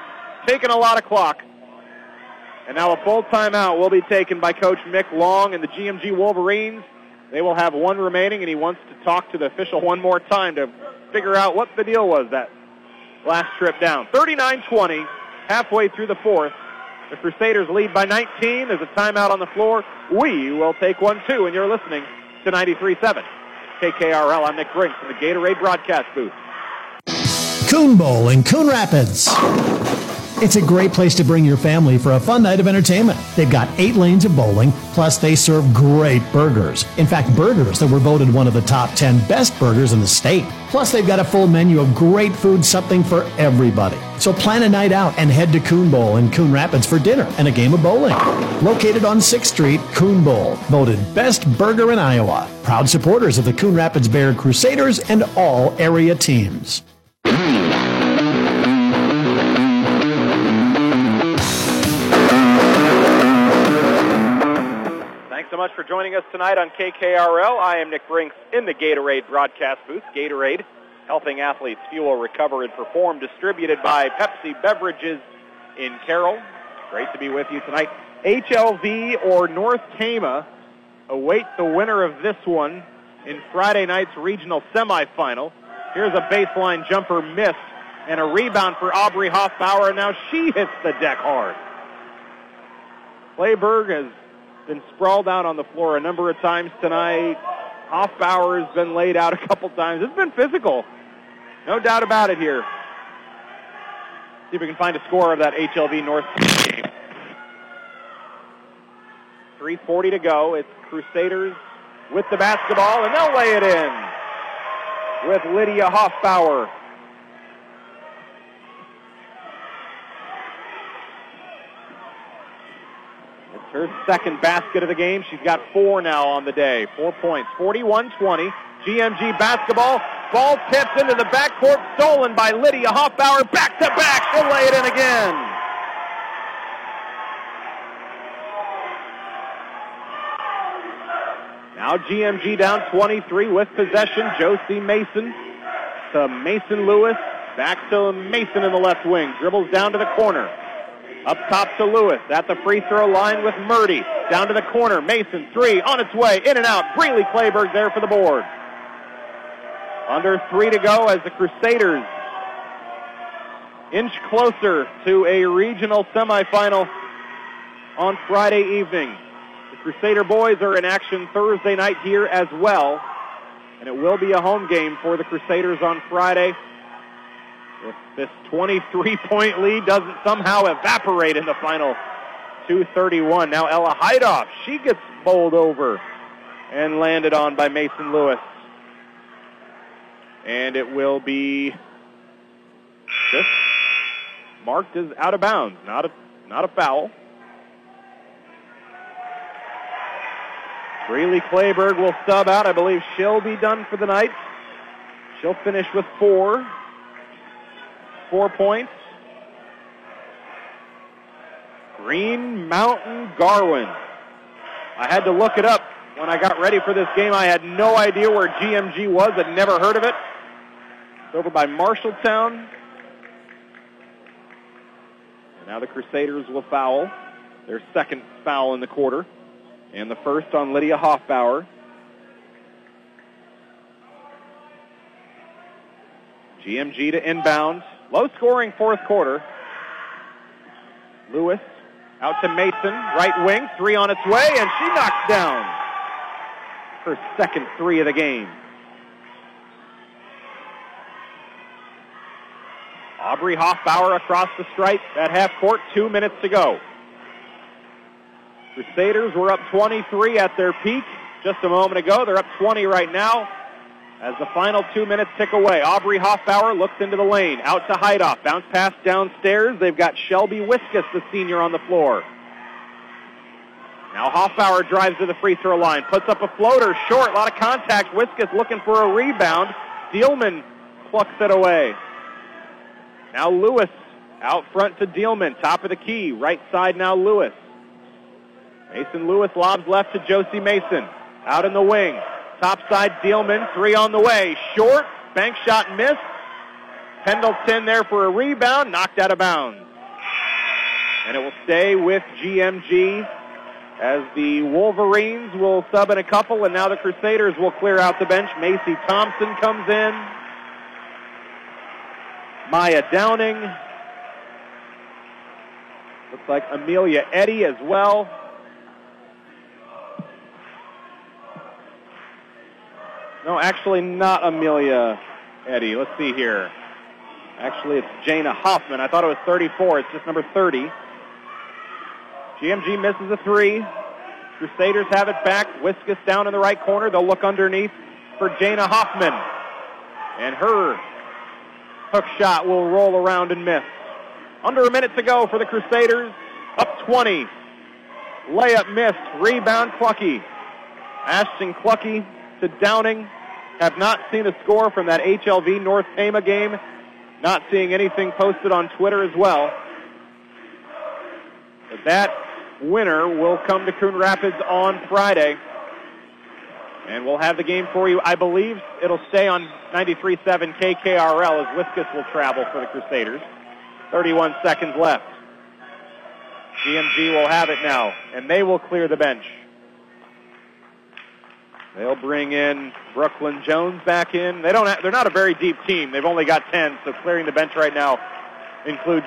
taking a lot of clock. And now a full timeout will be taken by Coach Mick Long and the GMG Wolverines. They will have one remaining, and he wants to talk to the official one more time to figure out what the deal was that last trip down. 39-20, halfway through the fourth. The Crusaders lead by 19. There's a timeout on the floor. We will take one, too, and you're listening to 93.7. KKRL, I'm Nick Brinks from the Gatorade broadcast booth. Coon Bowl in Coon Rapids. It's a great place to bring your family for a fun night of entertainment. They've got eight lanes of bowling, plus they serve great burgers. In fact, burgers that were voted one of the top 10 best burgers in the state. Plus, they've got a full menu of great food, something for everybody. So plan a night out and head to Coon Bowl in Coon Rapids for dinner and a game of bowling. Located on 6th Street, Coon Bowl, voted best burger in Iowa. Proud supporters of the Coon Rapids Bayard Crusaders and all area teams. Hmm. Thanks so much for joining us tonight on KKRL. I am Nick Brinks in the Gatorade broadcast booth. Gatorade, helping athletes fuel, recover, and perform, distributed by Pepsi Beverages in Carroll. Great to be with you tonight. HLV or North Tama await the winner of this one in Friday night's regional semifinal. Here's a baseline jumper missed and a rebound for Aubrey Hoffbauer. Now she hits the deck hard. Clayberg has been sprawled out on the floor a number of times tonight. Hoffbauer has been laid out a couple times. It's been physical. No doubt about it here. See if we can find a score of that HLV North game. 3.40 to go. It's Crusaders with the basketball, and they'll lay it in with Lydia Hoffbauer. Her second basket of the game. She's got four now on the day. Four points. 41-20. GMG basketball. Ball tipped into the backcourt, stolen by Lydia Hoffbauer. Back to back. She'll lay it in again. Now GMG down 23 with possession. Josie Mason to Mason Lewis. Back to Mason in the left wing. Dribbles down to the corner. Up top to Lewis at the free throw line with Murdy. Down to the corner. Mason, three on its way. In and out. Breely Clayberg there for the board. Under three to go as the Crusaders inch closer to a regional semifinal on Friday evening. The Crusader boys are in action Thursday night here as well. And it will be a home game for the Crusaders on Friday. If this 23-point lead doesn't somehow evaporate in the final 231. Now Ella Heidoff, she gets bowled over and landed on by Mason Lewis. And it will be just marked as out of bounds, not a, not a foul. Breely Clayberg will sub out. I believe she'll be done for the night. She'll finish with four. Four points. Green Mountain Garwin. I had to look it up when I got ready for this game. I had no idea where GMG was. I'd never heard of it. It's over by Marshalltown. And now the Crusaders will foul. Their second foul in the quarter. And the first on Lydia Hoffbauer. GMG to inbound. Low scoring fourth quarter. Lewis out to Mason, right wing, three on its way, and she knocks down her second three of the game. Aubrey Hoffbauer across the stripe at half court, two minutes to go. Crusaders were up 23 at their peak just a moment ago. They're up 20 right now as the final two minutes tick away. Aubrey Hoffbauer looks into the lane, out to Heidoff, bounce pass downstairs. They've got Shelby Wiskus, the senior, on the floor. Now Hoffbauer drives to the free throw line, puts up a floater, short, a lot of contact. Wiskus looking for a rebound. Dealman plucks it away. Now Lewis out front to Dealman, top of the key, right side now Lewis. Mason Lewis lobs left to Josie Mason. Out in the wing. Top side, Dealman. Three on the way. Short. Bank shot missed. Pendleton there for a rebound. Knocked out of bounds. And it will stay with GMG as the Wolverines will sub in a couple, and now the Crusaders will clear out the bench. Macy Thompson comes in. Maya Downing. Looks like Amelia Eddy as well. No, actually not Amelia Eddie. Let's see here. Actually, it's Jana Hoffman. I thought it was 34. It's just number 30. GMG misses a three. Crusaders have it back. Wiskus down in the right corner. They'll look underneath for Jana Hoffman. And her hook shot will roll around and miss. Under a minute to go for the Crusaders. Up 20. Layup missed. Rebound Clucky. Ashton Clucky to Downing. Have not seen a score from that HLV North Tama game. Not seeing anything posted on Twitter as well. But that winner will come to Coon Rapids on Friday. And we'll have the game for you. I believe it'll stay on 93.7 KKRL as Wiskus will travel for the Crusaders. 31 seconds left. GMG will have it now, and they will clear the bench. They'll bring in Brooklyn Jones back in. They don't. Have, they're not a very deep team. They've only got 10, so clearing the bench right now includes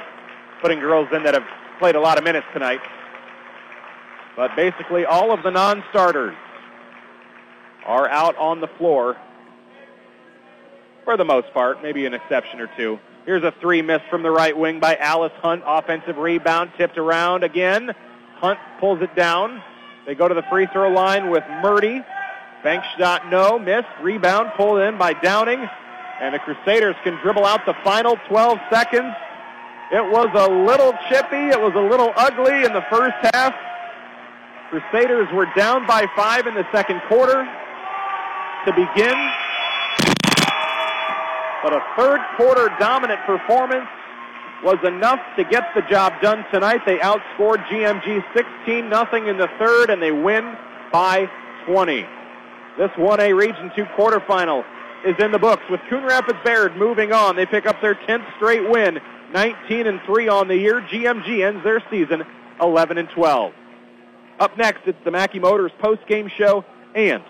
putting girls in that have played a lot of minutes tonight. But basically, all of the non-starters are out on the floor for the most part, maybe an exception or two. Here's a three miss from the right wing by Alice Hunt. Offensive rebound tipped around again. Hunt pulls it down. They go to the free throw line with Murdy. Bank shot no, miss. Rebound pulled in by Downing. And the Crusaders can dribble out the final 12 seconds. It was a little chippy. It was a little ugly in the first half. Crusaders were down by five in the second quarter to begin. But a third quarter dominant performance was enough to get the job done tonight. They outscored GMG 16 nothing in the third and they win by 20. This 1A Region 2 quarterfinal is in the books with Coon Rapids Bayard moving on. They pick up their 10th straight win, 19 and 3 on the year. GMG ends their season 11 and 12. Up next, it's the Mackey Motors post-game show and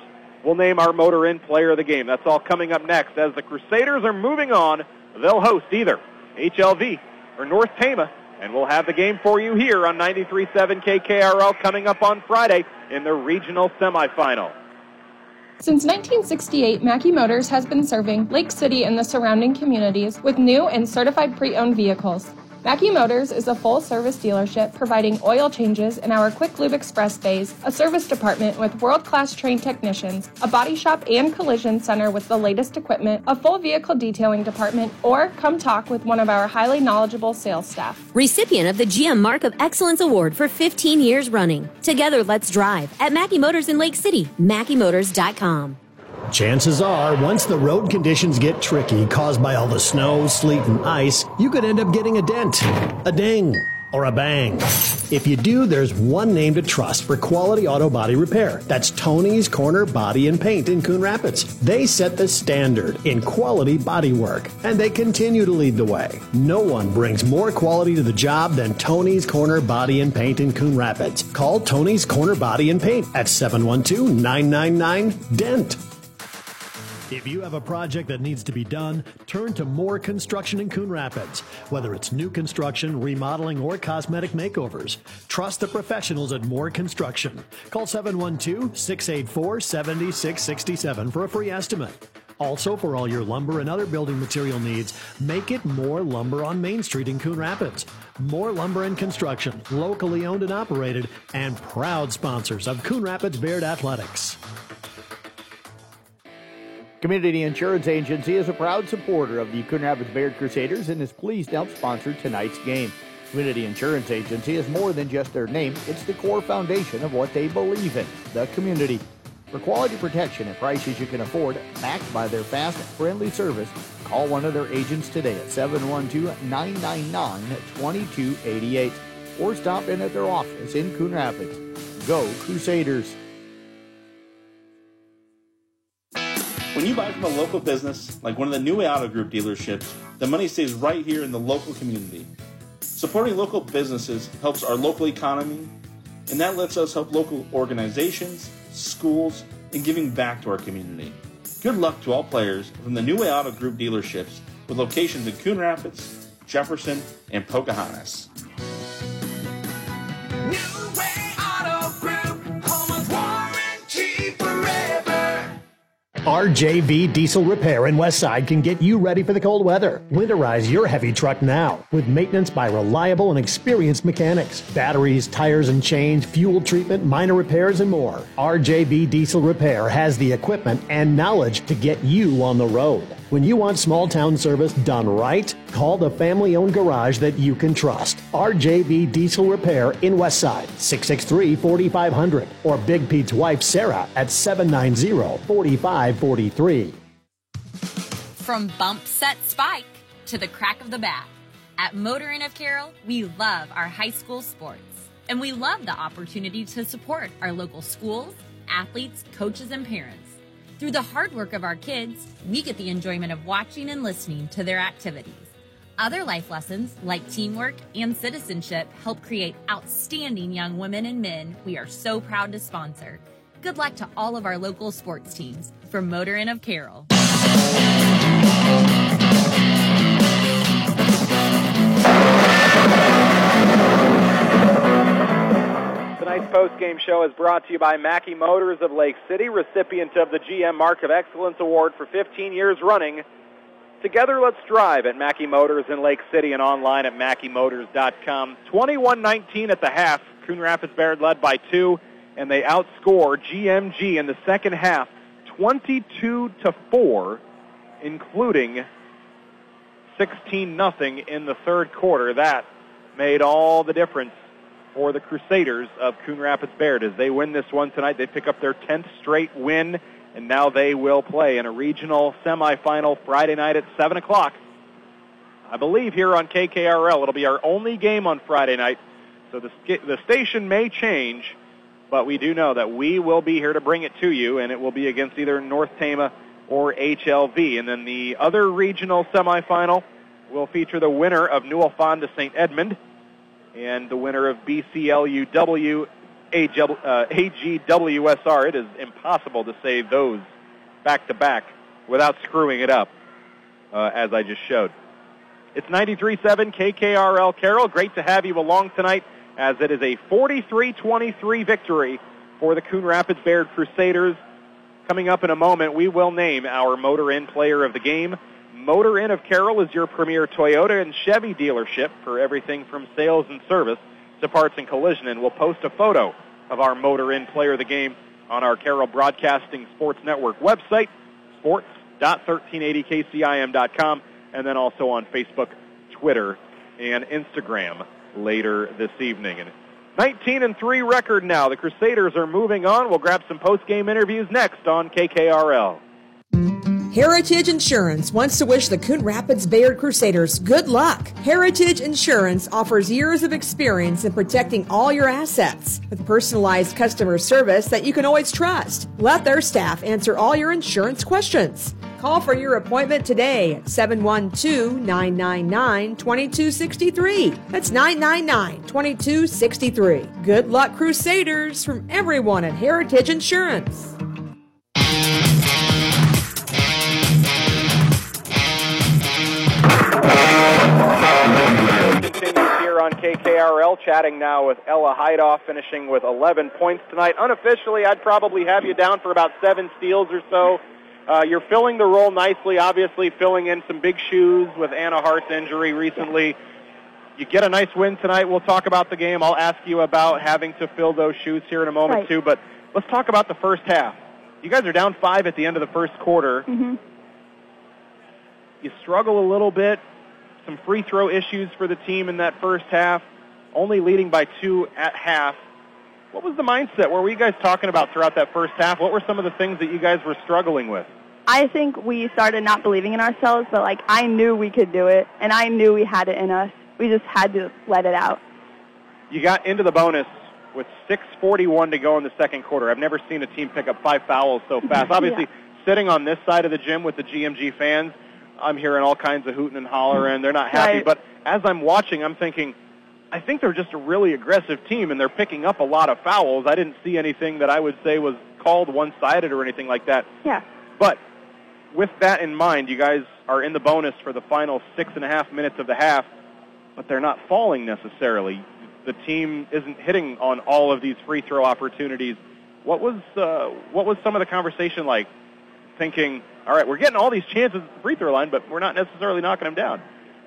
we'll name our Motor Inn player of the game. That's all coming up next. As the Crusaders are moving on, they'll host either HLV or North Tama, and we'll have the game for you here on 93.7 KKRL coming up on Friday in the regional semifinal. Since 1968, Mackey Motors has been serving Lake City and the surrounding communities with new and certified pre-owned vehicles. Mackey Motors is a full service dealership providing oil changes in our Quick Lube Express bays, a service department with world class trained technicians, a body shop and collision center with the latest equipment, a full vehicle detailing department, or come talk with one of our highly knowledgeable sales staff. Recipient of the GM Mark of Excellence Award for 15 years running. Together, let's drive at Mackey Motors in Lake City, MackeyMotors.com. Chances are, once the road conditions get tricky, caused by all the snow, sleet, and ice, you could end up getting a dent, a ding, or a bang. If you do, there's one name to trust for quality auto body repair. That's Tony's Corner Body and Paint in Coon Rapids. They set the standard in quality body work, and they continue to lead the way. No one brings more quality to the job than Tony's Corner Body and Paint in Coon Rapids. Call Tony's Corner Body and Paint at 712 999 DENT. If you have a project that needs to be done, turn to More Construction in Coon Rapids. Whether it's new construction, remodeling, or cosmetic makeovers, trust the professionals at More Construction. Call 712 684 7667 for a free estimate. Also, for all your lumber and other building material needs, make it More Lumber on Main Street in Coon Rapids. More Lumber and Construction, locally owned and operated, and proud sponsors of Coon Rapids Bayard Athletics. Community Insurance Agency is a proud supporter of the Coon Rapids Bayard Crusaders and is pleased to help sponsor tonight's game. Community Insurance Agency is more than just their name, it's the core foundation of what they believe in the community. For quality protection at prices you can afford, backed by their fast, friendly service, call one of their agents today at 712 999 2288 or stop in at their office in Coon Rapids. Go Crusaders! When you buy from a local business, like one of the New Auto Group dealerships, the money stays right here in the local community. Supporting local businesses helps our local economy, and that lets us help local organizations, schools, and giving back to our community. Good luck to all players from the New Way Auto Group dealerships with locations in Coon Rapids, Jefferson, and Pocahontas. RJV Diesel Repair in Westside can get you ready for the cold weather. Winterize your heavy truck now with maintenance by reliable and experienced mechanics. Batteries, tires and chains, fuel treatment, minor repairs, and more. RJV Diesel Repair has the equipment and knowledge to get you on the road. When you want small town service done right, call the family owned garage that you can trust. RJB Diesel Repair in Westside, 663 4500, or Big Pete's wife Sarah at 790 4543. From bump set spike to the crack of the bat, at Motor Inn of Carroll, we love our high school sports. And we love the opportunity to support our local schools, athletes, coaches, and parents. Through the hard work of our kids, we get the enjoyment of watching and listening to their activities. Other life lessons, like teamwork and citizenship, help create outstanding young women and men we are so proud to sponsor. Good luck to all of our local sports teams from Motor Inn of Carroll. Tonight's post-game show is brought to you by Mackey Motors of Lake City, recipient of the GM Mark of Excellence Award for 15 years running. Together, let's drive at Mackey Motors in Lake City and online at MackeyMotors.com. 21-19 at the half. Coon Rapids Bayard led by two, and they outscore GMG in the second half 22 to 4, including 16 nothing in the third quarter. That made all the difference for the Crusaders of Coon Rapids Bayard as they win this one tonight. They pick up their 10th straight win, and now they will play in a regional semifinal Friday night at 7 o'clock. I believe here on KKRL. It'll be our only game on Friday night, so the, the station may change, but we do know that we will be here to bring it to you, and it will be against either North Tama or HLV. And then the other regional semifinal will feature the winner of Newell Fonda St. Edmund and the winner of BCLUW AGWSR. It is impossible to say those back to back without screwing it up, uh, as I just showed. It's 93-7 KKRL Carroll. Great to have you along tonight as it is a 43-23 victory for the Coon Rapids Bayard Crusaders. Coming up in a moment, we will name our Motor Inn Player of the Game. Motor Inn of Carroll is your premier Toyota and Chevy dealership for everything from sales and service to parts and collision. And we'll post a photo of our Motor Inn player of the game on our Carroll Broadcasting Sports Network website, sports.1380kcim.com, and then also on Facebook, Twitter, and Instagram later this evening. And 19 and 3 record now. The Crusaders are moving on. We'll grab some post-game interviews next on KKRL. Heritage Insurance wants to wish the Coon Rapids Bayard Crusaders good luck. Heritage Insurance offers years of experience in protecting all your assets with personalized customer service that you can always trust. Let their staff answer all your insurance questions. Call for your appointment today at 712-999-2263. That's 999-2263. Good luck, Crusaders, from everyone at Heritage Insurance. Here on KKRL, chatting now with Ella Heidoff, finishing with 11 points tonight. Unofficially, I'd probably have you down for about seven steals or so. Uh, you're filling the role nicely, obviously filling in some big shoes with Anna Hart's injury recently. You get a nice win tonight. We'll talk about the game. I'll ask you about having to fill those shoes here in a moment, Right. too. But let's talk about the first half. You guys are down five at the end of the first quarter. hmm You struggle a little bit. Some free throw issues for the team in that first half. Only leading by two at half. What was the mindset? What were you guys talking about throughout that first half? What were some of the things that you guys were struggling with? I think we started not believing in ourselves, but like I knew we could do it, and I knew we had it in us. We just had to let it out. You got into the bonus with 6:41 to go in the second quarter. I've never seen a team pick up five fouls so fast. Obviously, sitting on this side of the gym with the GMG fans, I'm hearing all kinds of hooting and hollering. They're not happy, Right. but as I'm watching, I'm thinking, I think they're just a really aggressive team, and they're picking up a lot of fouls. I didn't see anything that I would say was called one-sided or anything like that. Yeah. But with that in mind, you guys are in the bonus for the final six and a half minutes of the half, but they're not falling necessarily. The team isn't hitting on all of these free throw opportunities. What was uh, what was some of the conversation like? Thinking, all right, we're getting all these chances at the free throw line, but we're not necessarily knocking them down.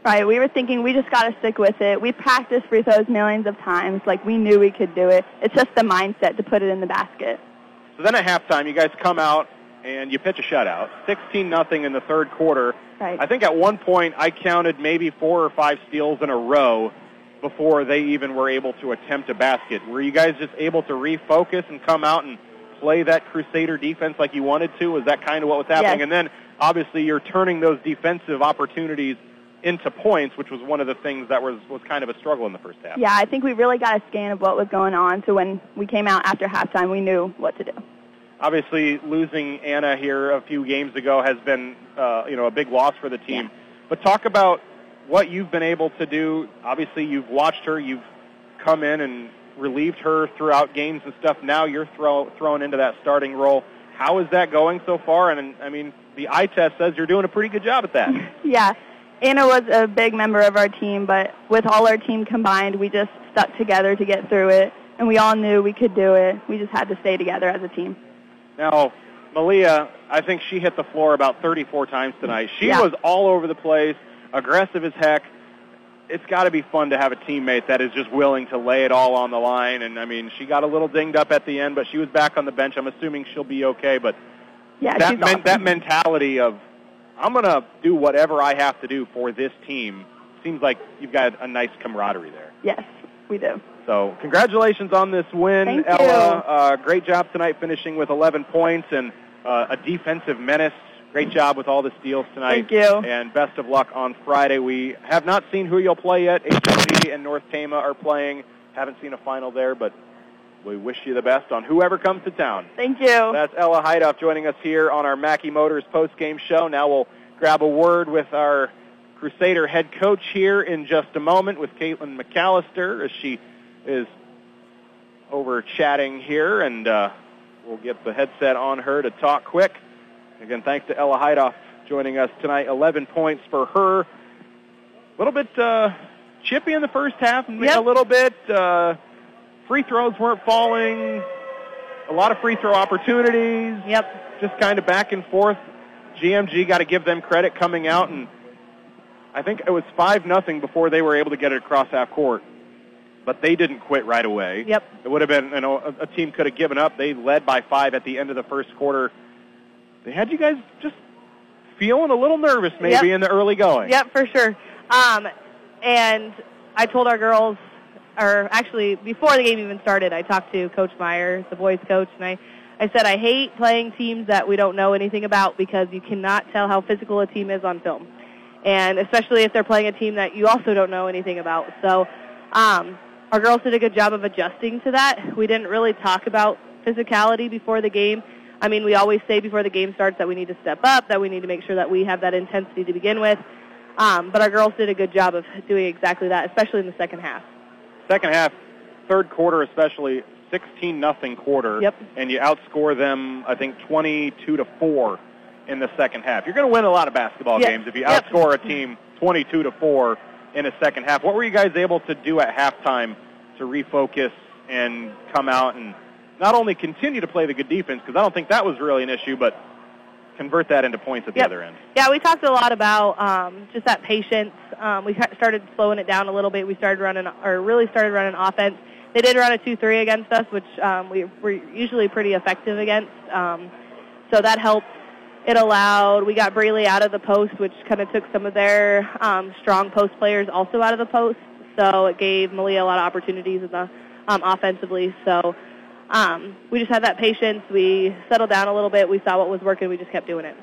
Right. We were thinking we just got to stick with it. We practiced free throws millions of times. Like we knew we could do it. It's just the mindset to put it in the basket. So then at halftime, you guys come out and you pitch a shutout, 16 nothing in the third quarter. Right. I think at one point I counted maybe four or five steals in a row before they even were able to attempt a basket. Were you guys just able to refocus and come out and play that Crusader defense like you wanted to? Was that kind of what was happening? Yes. And then obviously you're turning those defensive opportunities into points, which was one of the things that was was kind of a struggle in the first half. Yeah, I think we really got a scan of what was going on. So when we came out after halftime, we knew what to do. obviously losing Anna here a few games ago has been uh, you know a big loss for the team. But talk about what you've been able to do. Obviously, you've watched her. You've come in and relieved her throughout games and stuff. Now you're throw, thrown into that starting role. How is that going so far? And I mean, the eye test says you're doing a pretty good job at that. Yeah, Anna was a big member of our team, but with all our team combined, we just stuck together to get through it, and we all knew we could do it. We just had to stay together as a team. Now, Malia, I think she hit the floor about 34 times tonight. She Yeah. was all over the place, aggressive as heck. It's got to be fun to have a teammate that is just willing to lay it all on the line. And I mean, she got a little dinged up at the end, but she was back on the bench. I'm assuming she'll be okay. But Yeah, that men- awesome. that mentality of I'm going to do whatever I have to do for this team seems like you've got a nice camaraderie there. Yes, we do. So congratulations on this win, Thank Ella. Uh, great job tonight, finishing with 11 points and uh, a defensive menace. Great job with all the steals tonight. Thank you. And best of luck on Friday. We have not seen who you'll play yet. HMG and North Tama are playing. Haven't seen a final there, but we wish you the best on whoever comes to town. Thank you. That's Ella Heidoff joining us here on our Mackey Motors post-game show. Now we'll grab a word with our Crusader head coach here in just a moment with Caitlin McAllister as she is over chatting here, and uh, we'll get the headset on her to talk quick. Again, thanks to Ella Heidoff joining us tonight. 11 points for her. A little bit uh, chippy in the first half, and a little bit. Uh, free throws weren't falling. A lot of free throw opportunities. Yep. Just kind of back and forth. GMG got to give them credit coming out, and I think it was five nothing before they were able to get it across half court. But they didn't quit right away. Yep. It would have been, you know, a, a team could have given up. They led by five at the end of the first quarter. They had you guys just feeling a little nervous maybe Yep. in the early going. Yep, for sure. Um, and I told our girls, or actually before the game even started, I talked to Coach Meyer, the boys coach, and I, I said I hate playing teams that we don't know anything about because you cannot tell how physical a team is on film, and especially if they're playing a team that you also don't know anything about. So um, our girls did a good job of adjusting to that. We didn't really talk about physicality before the game. I mean, we always say before the game starts that we need to step up, that we need to make sure that we have that intensity to begin with. Um, but our girls did a good job of doing exactly that, especially in the second half. Second half, third quarter especially, 16 nothing quarter. Yep. And you outscore them, I think, 22 to 4 in the second half. You're going to win a lot of basketball Yep. games if you Yep. outscore a team 22 to 4 in a second half. What were you guys able to do at halftime to refocus and come out and not only continue to play the good defense, because I don't think that was really an issue, but convert that into points at the Yep. other end? Yeah, we talked a lot about um, just that patience. Um, we started slowing it down a little bit. We started running, or really started running offense. They did run a 2-3 against us, which um, we were usually pretty effective against. Um, so that helped. It allowed, we got Breely out of the post, which kind of took some of their um, strong post players also out of the post. So it gave Malia a lot of opportunities in the um, offensively. So um, we just had that patience. We settled down a little bit. We saw what was working. We just kept doing it.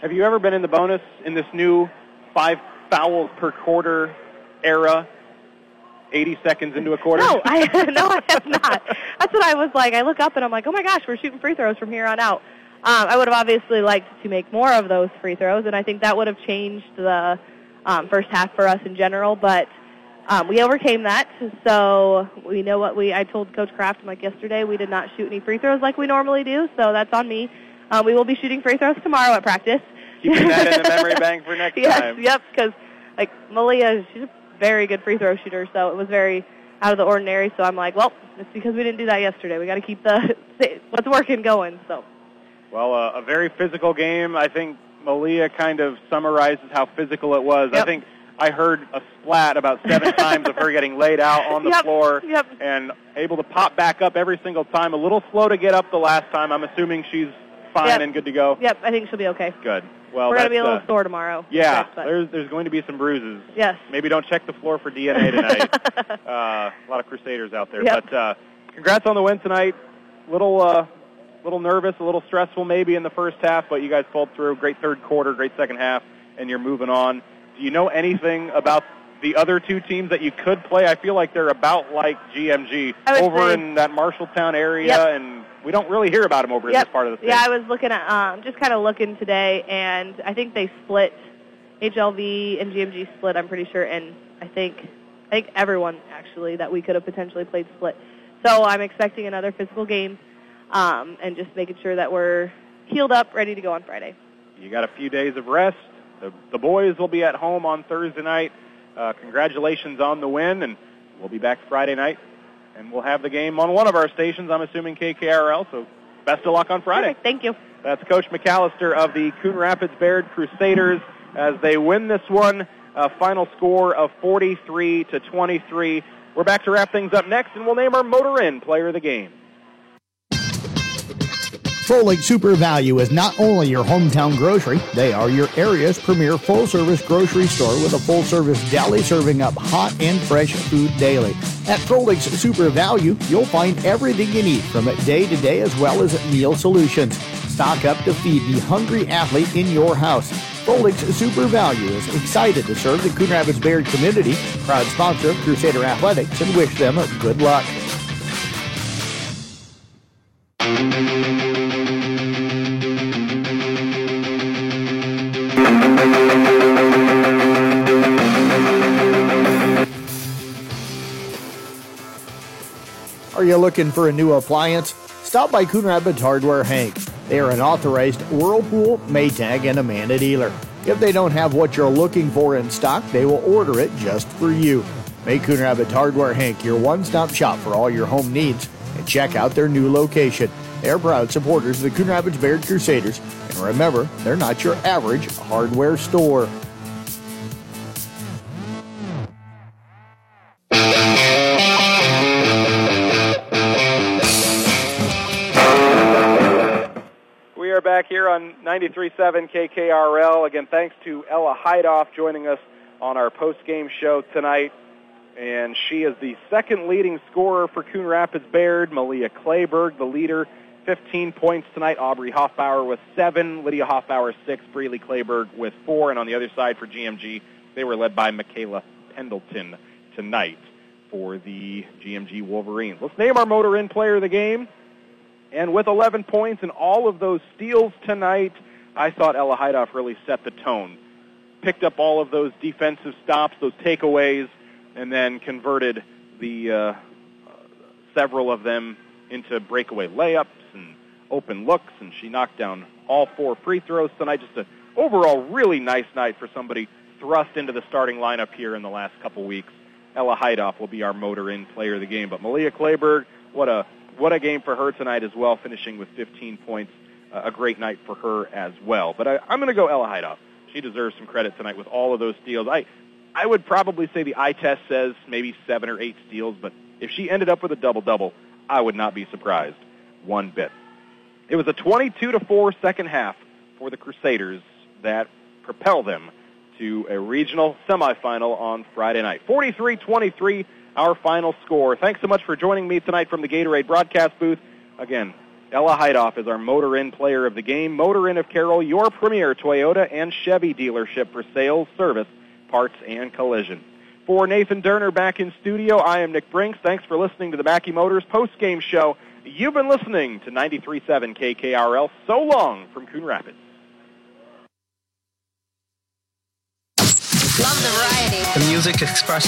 Have you ever been in the bonus in this new five fouls per quarter era? 80 seconds into a quarter? No, I no, I have not. That's what I was like. I look up and I'm like, oh my gosh, we're shooting free throws from here on out. Um, I would have obviously liked to make more of those free throws, and I think that would have changed the um, first half for us in general. But um, we overcame that, so we know what we. I told Coach Kraft like yesterday, we did not shoot any free throws like we normally do, so that's on me. Um, we will be shooting free throws tomorrow at practice. Keeping that in the memory bank for next yes, time. Yep, because like Malia, she's a very good free throw shooter, so it was very out of the ordinary. So I'm like, well, it's because we didn't do that yesterday. We got to keep the what's working going. So. Well, uh, a very physical game. I think Malia kind of summarizes how physical it was. Yep. I think I heard a splat about seven times of her getting laid out on the Yep, floor yep. and able to pop back up every single time. A little slow to get up the last time. I'm assuming she's fine Yep. and good to go. Yep, I think she'll be okay. Good. Well, We're gonna be a little uh, sore tomorrow. Yeah, but- there's there's going to be some bruises. Yes. Maybe don't check the floor for DNA tonight. uh, a lot of Crusaders out there. Yep. But uh, congrats on the win tonight. Little uh, little nervous, a little stressful maybe in the first half, but you guys pulled through. Great third quarter, great second half, and you're moving on. Do you know anything about the other two teams that you could play? I feel like they're about like GMG over say- in that Marshalltown area, Yep. and we don't really hear about them over in this part of the state. Yeah, I was looking at um, just kind of looking today, and I think they split. HLV and GMG split. I'm pretty sure, and I think I think everyone actually that we could have potentially played split. So I'm expecting another physical game, um, and just making sure that we're healed up, ready to go on Friday. You got a few days of rest. The, the boys will be at home on Thursday night. Uh, congratulations on the win, and we'll be back Friday night, and we'll have the game on one of our stations. I'm assuming KKRL. So best of luck on Friday. Perfect. Thank you. That's Coach McAllister of the Coon Rapids Bayard Crusaders as they win this one. A final score of 43 to 23. We're back to wrap things up next, and we'll name our Motor Inn Player of the Game. Froelich Super Value is not only your hometown grocery, they are your area's premier full service grocery store with a full service deli serving up hot and fresh food daily. At Froelich Super Value, you'll find everything you need from day to day as well as meal solutions. Stock up to feed the hungry athlete in your house. Froelich Super Value is excited to serve the Coon Rapids community, proud sponsor of Crusader Athletics, and wish them good luck. You looking for a new appliance? Stop by Coon Rapids Hardware Hank. They are an authorized Whirlpool, Maytag, and Amana dealer. If they don't have what you're looking for in stock, they will order it just for you. Make Coon Rapids Hardware Hank your one-stop shop for all your home needs and check out their new location. They're proud supporters of the Coon Rapids Bayard Crusaders. And remember, they're not your average hardware store. On 93.7 KKRL. Again, thanks to Ella Heidoff joining us on our post-game show tonight. And she is the second leading scorer for Coon Rapids Bayard. Malia Clayberg, the leader, 15 points tonight. Aubrey Hoffbauer with seven. Lydia Hoffbauer, six. Breely Clayberg with four. And on the other side for GMG, they were led by Michaela Pendleton tonight for the GMG Wolverines. Let's name our Motor Inn player of the game. And with 11 points and all of those steals tonight, I thought Ella Heidoff really set the tone. Picked up all of those defensive stops, those takeaways, and then converted the uh, several of them into breakaway layups and open looks. And she knocked down all four free throws tonight. Just an overall really nice night for somebody thrust into the starting lineup here in the last couple weeks. Ella Heidoff will be our Motor Inn player of the game. But Malia Clayberg, what a what a game for her tonight as well, finishing with 15 points. Uh, a great night for her as well. But I, I'm going to go Ella Heidoff. She deserves some credit tonight with all of those steals. I I would probably say the eye test says maybe seven or eight steals, but if she ended up with a double double, I would not be surprised one bit. It was a 22 to 4 second half for the Crusaders that propel them to a regional semifinal on Friday night. 43-23 our final score. Thanks so much for joining me tonight from the Gatorade broadcast booth. Again, Ella Heidoff is our Motor Inn player of the game. Motor Inn of Carroll, your premier Toyota and Chevy dealership for sales, service, parts, and collision. For Nathan Derner back in studio, I am Nick Brinks. Thanks for listening to the Mackey Motors post-game show. You've been listening to 93.7 KKRL. So long from Coon Rapids. Love the variety. The music expresses.